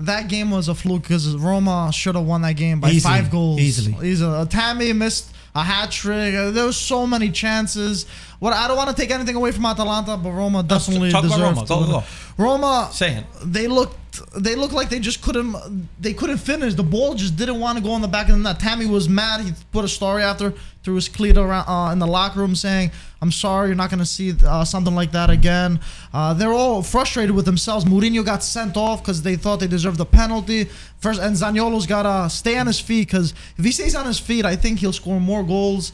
that game was a fluke because Roma should have won that game by Easily, five goals. easily. Easily. Tammy missed a hat trick. Uh, there was so many chances. What I don't want to take anything away from Atalanta, but Roma definitely talk about Roma. to Go, go. Roma, Say it. they looked they looked like they just couldn't they couldn't finish. The ball just didn't want to go in the back of the net. Tammy was mad. He put a story after threw his cleat around uh, in the locker room saying, "I'm sorry, you're not going to see uh, something like that again." Uh, they're all frustrated with themselves. Mourinho got sent off because they thought they deserved the penalty. First, and Zaniolo's got to stay on his feet because if he stays on his feet, I think he'll score more goals.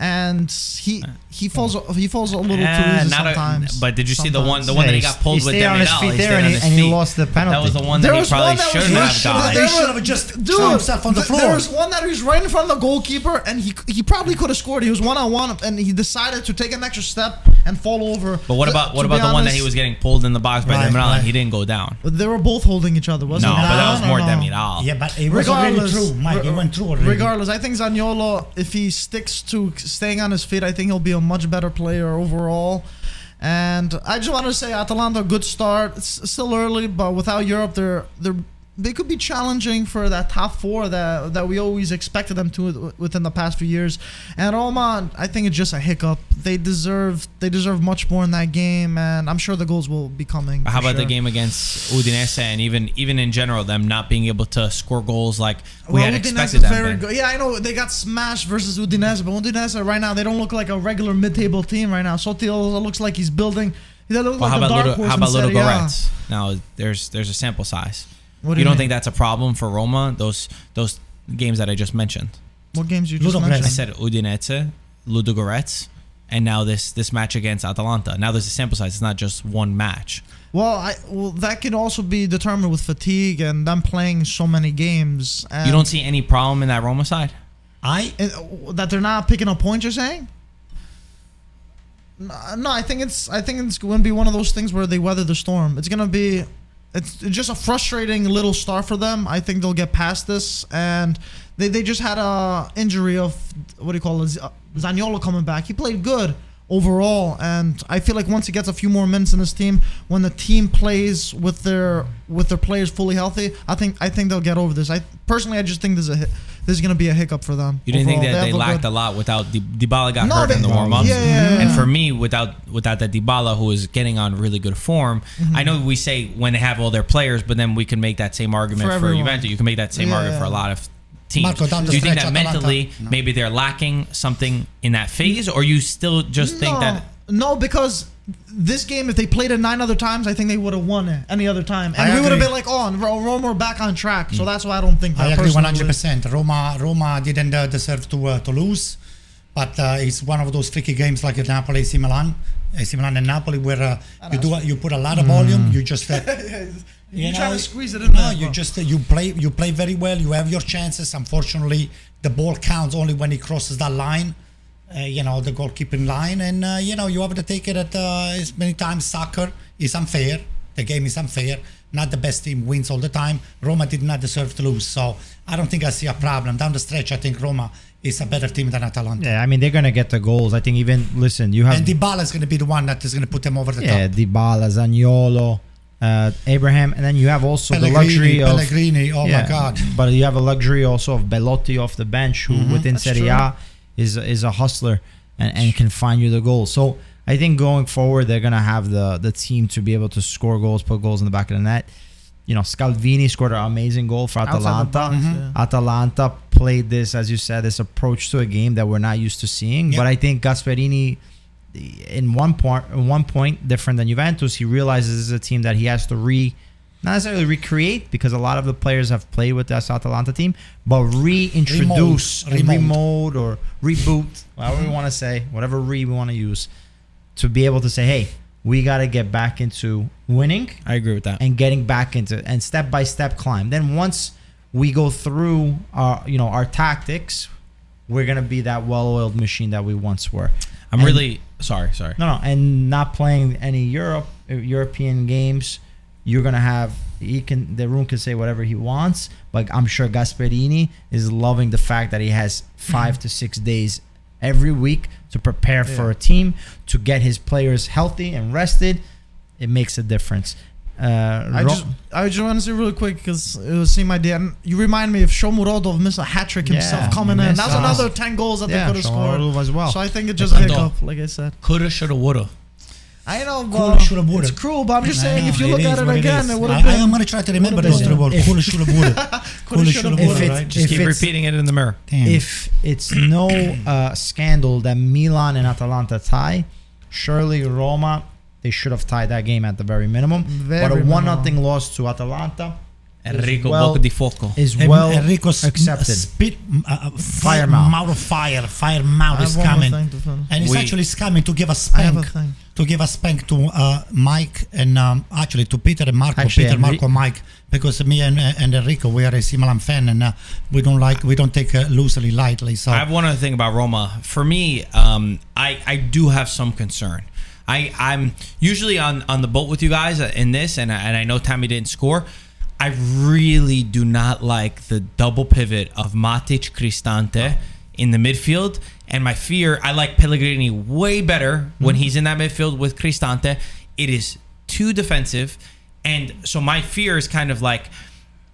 And he uh, he falls oh. he falls a little too easy not a- sometimes. but did you see the one the one that he got pulled he with stayed on his Demiral? feet He there stayed and on he- and he lost the penalty. That was the one There that he was probably one that was shouldn't not have got. They should have just Dude, thrown himself on the floor. There was one that he was right in front of the goalkeeper, and he he probably could have scored. He was one on one, and he decided to take an extra step and fall over. But what Th- about what about the one that he was getting pulled in the box by Right, Demiral right. and he didn't go down? But They were both holding each other, wasn't No, it? but that was more no. Demiral. Yeah, but it was already Regardless, true, Mike. It went through already. Regardless, I think Zaniolo, if he sticks to staying on his feet, I think he'll be a much better player overall. And I just want to say, Atalanta, good start. It's still early, but without Europe, they're they're they could be challenging for that top four that that we always expected them to within the past few years. And Roma, I think it's just a hiccup. They deserve they deserve much more in that game, and I'm sure the goals will be coming. How about the game against Udinese and even even in general them not being able to score goals like we Well, had Udinese expected them very good. Yeah, I know they got smashed versus Udinese, but Udinese right now they don't look like a regular mid-table team right now. Sottil looks like he's building. He Well, like how a about little, how about little Serie A. Goretz? Now there's there's a sample size. What do you you don't mean? think that's a problem for Roma? Those those games that I just mentioned. What games you just Ludogorets. I said Udinese, Ludogorets, and now this this match against Atalanta. Now there's a sample size. It's not just one match. Well, I well that can also be determined with fatigue and them playing so many games. And You don't see any problem in that Roma side. I uh, that they're not picking up points. You're saying? No, no, I think it's I think it's going to be one of those things where they weather the storm. It's going to be it's just a frustrating little start for them. I think they'll get past this, and they, they just had a injury of what do you call it, Z- uh, Zaniolo coming back. He played good overall, and I feel like once he gets a few more minutes in his team, when the team plays with their with their players fully healthy, I think I think they'll get over this. I personally I just think there's a hi- there's going to be a hiccup for them. You didn't think that they a lacked good- a lot without Di- Dybala got No, hurt they- in the warm ups. Yeah, yeah, yeah, And for me, without without that Dybala who is getting on really good form, Mm-hmm. I know we say when they have all their players, but then we can make that same argument For for. Juventus. You can make that same argument for a lot of teams. Marco, down the Do you think that mentally No. maybe they're lacking something in that phase, or you still just think no, that? no, because this game, if they played it nine other times, I think they would have won it any other time, and I we would have been like, "Oh, and Roma are back on track." So that's why I don't think. That I agree 100. percent Roma Roma didn't uh, deserve to uh, to lose, but uh, it's one of those tricky games like Napoli, AC Milan, AC Milan and Napoli, where uh, you do a, you put a lot of volume, you just. Uh, You know, trying to squeeze it in No, you just uh, you play you play very well. You have your chances. Unfortunately, the ball counts only when it crosses that line. Uh, you know the goalkeeping line, and uh, you know you have to take it at uh, as many times. Soccer is unfair. The game is unfair. Not the best team wins all the time. Roma did not deserve to lose, so I don't think I see a problem down the stretch. I think Roma is a better team than Atalanta, Yeah, I mean they're gonna get the goals. I think even listen, you have and Dybala is going to be the one that is going to put them over the yeah, top. Yeah, Dybala, Zaniolo, uh, Abraham, and then you have also the luxury of Pellegrini. Oh yeah, my God! But you have a luxury also of Belotti off the bench, who Mm-hmm. within That's Serie true. A is is a hustler and, and can find you the goal. So I think going forward, they're gonna have the the team to be able to score goals, put goals in the back of the net. You know, Scalvini scored an amazing goal for Atalanta. box, Mm-hmm. yeah. Atalanta played this, as you said, this approach to a game that we're not used to seeing. Yep. But I think Gasperini, in one point, in one point, different than Juventus, he realizes this is a team that he has to re, not necessarily recreate because a lot of the players have played with this Atalanta team, but reintroduce, Remold. and Remold. remold or reboot, whatever we want to say, whatever re we want to use, to be able to say, hey, we got to get back into winning I agree with that. and getting back into and step by step climb. Then once we go through our you know our tactics, we're gonna be that well-oiled machine that we once were. I'm And- really sorry. Sorry. No, no, and not playing any Europe uh, European games. You're gonna have he can the room can say whatever he wants, but I'm sure Gasperini is loving the fact that he has five to six days every week to prepare for a team to get his players healthy and rested. It makes a difference. Uh, I just I just want to say really quick because it was seeing my idea. And you remind me of Shomurodov missed a hat trick himself Yeah, coming in. missed That's another ten goals that yeah, they could have scored. Shomurodov as well. So I think it just a Ando. hiccup, like I said. Coulda, shoulda, woulda. I know, Coulda, but shoulda, woulda. it's cruel. But I'm just saying, if you look at it what again, is. it would I, have been. I am going to try to remember would've those been- three words. Coulda, shoulda, woulda. Coulda, shoulda, shoulda, woulda, woulda, right? Just keep repeating it in the mirror. Damn. if it's no uh, scandal that Milan and Atalanta tie, surely Roma they should have tied that game at the very minimum. Very but a one minimum. nothing loss to Atalanta, Enrico well- Bocca di Foco. is well Enrico s- accepted. Spit, uh, uh, fire Fire mouth. mouth of fire. Fire mouth I is have one more coming, thing to finish. and he's We- actually coming to give a I have a spank. thing. To give a spank to uh, Mike and um, actually to Peter and Marco. Actually, Peter, Enri- Marco, Mike, because me and, and Enrico we are a similar fan, and uh, we don't like we don't take uh, loosely lightly. So I have one other thing about Roma. For me, um, I I do have some concern. I I'm usually on on the boat with you guys in this, and I, and I know Tammy didn't score. I really do not like the double pivot of Matic Cristante in the midfield. And my fear, I like Pellegrini way better when mm-hmm. he's in that midfield with Cristante. It is too defensive. And so my fear is kind of like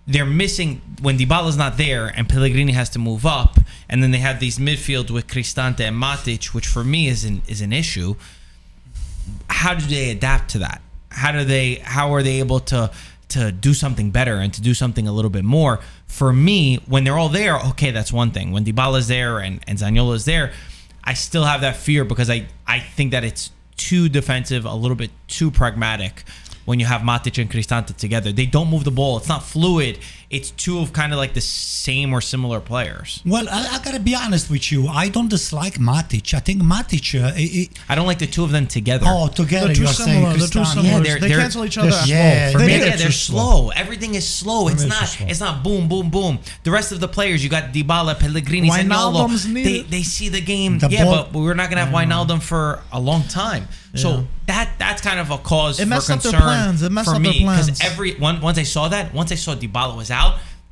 they're missing when Dybala's not there and Pellegrini has to move up, and then they have these midfield with Cristante and Matic, which for me is an is an issue. How do they adapt to that? How do they? How are they able to to do something better and to do something a little bit more? For me, when they're all there, okay, that's one thing. When Dybala's there and and Zaniolo's there, I still have that fear because I I think that it's too defensive, a little bit too pragmatic when you have Matic and Cristante together. They don't move the ball. It's not fluid. It's two of kind of like the same or similar players. well, I, I gotta be honest with you. I don't dislike Matic. I think Matic. Uh, i- I don't like the two of them together. oh, together They're too you saying similar. They're too Cristante. similar. they're- they they're- cancel each other. they're out. slow. Yeah, For they- me, yeah, they're they're too slow. Everything is slow. It's not. slow. It's not boom, boom, boom. The rest of the players, you got Dybala, Pellegrini, Zaniolo. Wijnaldum's They they see the game. The yeah, ball- but we're not gonna have Wijnaldum for a long time. So that that's kind of a cause It for messed up their concern plans. It messed for up me because every one, once I saw that, once I saw Dybala was out,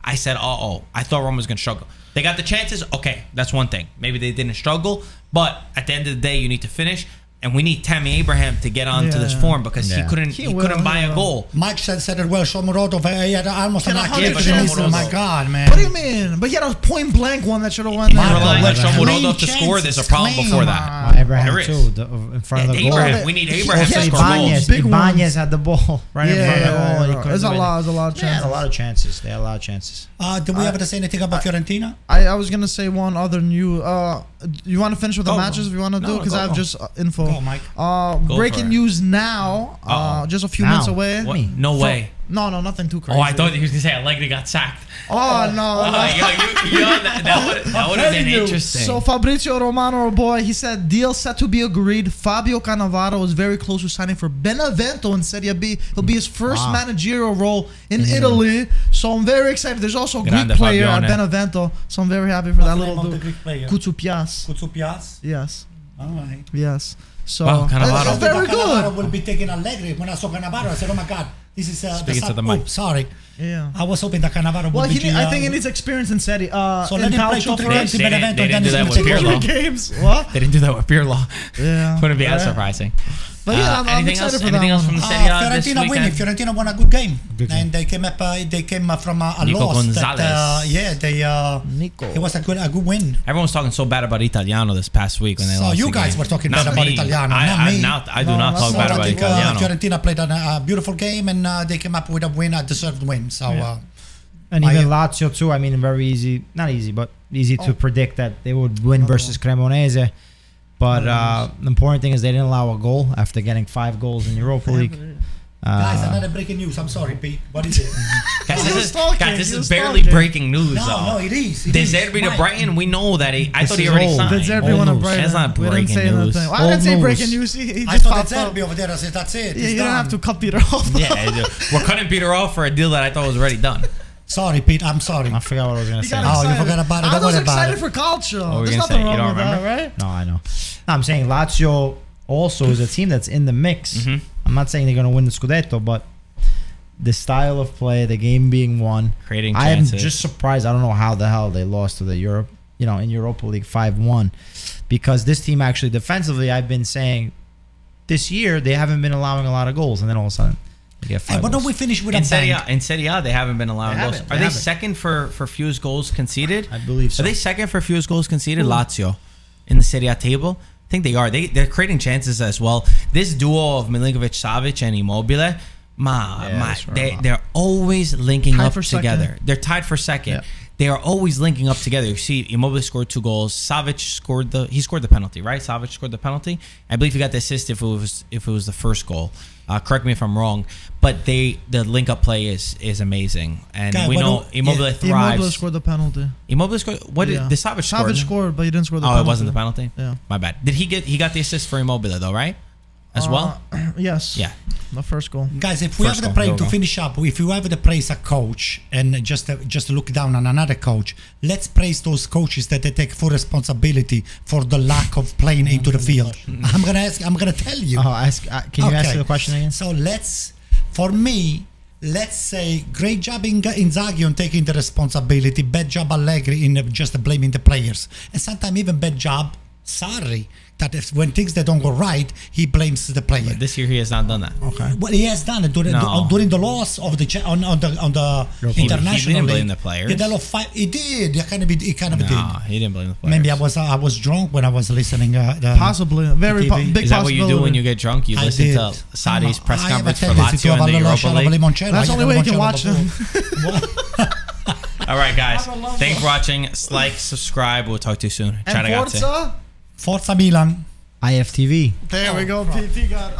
I said, "Uh oh." I thought Rome was gonna struggle. They got the chances. Okay, that's one thing. Maybe they didn't struggle, but at the end of the day, you need to finish. And we need Tammy Abraham to get onto this form because he couldn't He he, will, couldn't buy a goal. Mike said, said it well. Shomurodov, uh, he had almost Can an a accurate hundred chance. Oh my God, man. What do you mean? But he had a point blank one that should have went You're there. relying on Shomurodov to score. There's a problem clean. before that. Uh, Abraham There is. too, the, in front of the goal. We need Abraham to Also, score Ibanez, goals. Big Ibanez had the ball right in front of the goal. and There's a lot. There's a lot of chances. a lot of chances. They had a lot of chances. Uh, do we have to say anything about Fiorentina? I, I was gonna say one other new. Uh, you want to finish with the matches go. if you want to do because I have just uh, info. Go, Mike. Uh, Go breaking news now. Uh, Uh-oh. just a few Now. minutes away. What? No Fro- way. No, no, nothing too crazy. Oh, I thought he was gonna say Allegri got sacked. Oh no. Oh, no. yo, you, yo, that, that would that would have been interesting. So Fabrizio Romano, our boy, he said deal set to be agreed. Fabio Cannavaro is very close to signing for Benevento in Serie B. He'll be his first Wow. managerial role in Italy. So I'm very excited. There's also a Greek Grande player at Benevento. So I'm very happy for that What's the little name of the dude. Greek player? Koutsoupias. Koutsoupias? Yes. All right. Yes. So Wow, Cannavaro. it's I very thought Cannavaro good. will be taking Allegri. When I saw Cannavaro, I said, "Oh my God, this is uh, Speaking the to the mic. oh, sorry, Yeah. I was hoping that Cannavaro would Well, be. he I uh, think in his experience in Serie. Uh, So in let him play Calcio two, three for games us. in They didn't- Benevento, they then didn't do he's that gonna with take Pirlo. Three games. What? They didn't do that with Pirlo. Yeah. Wouldn't be as surprising. But yeah, Uh, I'm, I'm anything excited else? for Anything that else from the Uh, Serie A this Fiorentina winning. Fiorentina won a good game, Good game. and they came up. Uh, they came uh, from a, a Nico loss. That, uh, yeah, they. Uh, Nico. It was a good, a good win. Everyone was talking so bad about Italiano this past week when they So lost. you the guys game. were talking Not bad about me. Italiano, I, not I, me. not, I do No, not talk not bad about think, uh, Italiano. Fiorentina played a, a beautiful game, and uh, they came up with a win, a deserved win. So. Uh, And I- even Lazio too. I mean, very easy. Not easy, but easy to Oh. predict that they would win versus Cremonese. But uh, the important thing is they didn't allow a goal after getting five goals in Europa League. Guys, Uh, another breaking news. I'm sorry, Pete. What is it? Guys, this is, talking, guys, this is barely talking. breaking news, no, though. no, it is. It De is. Zerbi to Brighton, we know that he, I This thought he already old. signed. Did Zerbi Old to news. break That's not We didn't breaking news. anything. Well, I didn't Old say news. breaking news. He, he I just thought popped that. Zerbi over there. I said, that's it. Yeah, It's you don't have to cut Peter off. Yeah, we're cutting Peter off for a deal that I thought was already done. Sorry, Pete. I'm sorry. I forgot what I was gonna He say. Oh, you forgot about it. I was worry about excited for culture. were you There's gonna nothing say? You wrong don't with that, remember? right? No, I know. I'm saying Lazio also is a team that's in the mix. I'm not saying they're going to win the Scudetto, but the style of play, the game being won, Creating I am chances. just surprised. I don't know how the hell they lost to the Europe, you know, in Europa League five one, because this team actually defensively, I've been saying this year they haven't been allowing a lot of goals, and then all of a sudden they get Hey, five. why don't we finish with in a Serie bang? A, in Serie A, they haven't been allowing They goals. Are they they second for for fewest goals conceded? I believe so. Are they second for fewest goals conceded? Lazio in the Serie A table. I think they are. They they're creating chances as well. This duo of Milinkovic Savic and Immobile, ma, Yeah, ma that's right. they they're always linking Tied up for second. together. They're tied for second. Yeah. they are always linking up together. You see, Immobile scored two goals. Savic scored the he scored the penalty, right? Savic scored the penalty. I believe he got the assist if it was if it was the first goal. Uh, correct me if I'm wrong, but they the link up play is is amazing, and God, we know Immobile yeah. thrives. Immobile scored the penalty. Immobile scored. What Yeah. did the Savic scored? Savic scored, but he didn't score the Oh, penalty. it wasn't the penalty. Yeah. My bad. Did he get? He got the assist for Immobile though, right? As well. Uh, yes. Yeah. The first goal. Guys, if we First have the goal, praise to finish up, if you have the praise a coach and just uh, just look down on another coach, let's praise those coaches that they take full responsibility for the lack of playing into the field. I'm gonna ask. I'm gonna tell you. Oh, ask. Uh, can you ask Okay. the question again? So let's, for me, let's say great job in Inzaghi on taking the responsibility, bad job Allegri in uh, just blaming the players, and sometimes even bad job Sarri. That if, when things that don't go right, he blames the player. This year he has not done that. Okay. Well, he has done it during, No. during the loss of the on, on the on the He- international. he didn't blame league. the players. He, did a he did. He kind of he kind of No, did. he didn't blame the players. Maybe I was I was drunk when I was listening. Uh, the, Possibly. Very TV. po- big Is that what you do when you get drunk? You I listen did. to Sarri's press I conference for tendency to Lazio have in a the Europa shot League. That's I the only have way you can watch them. All right, guys. Thanks for watching. Like, subscribe. We'll talk to you soon. Ciao, And ragazzi. Forza. Forza Milan. IFTV. There we go. Oh, PT got.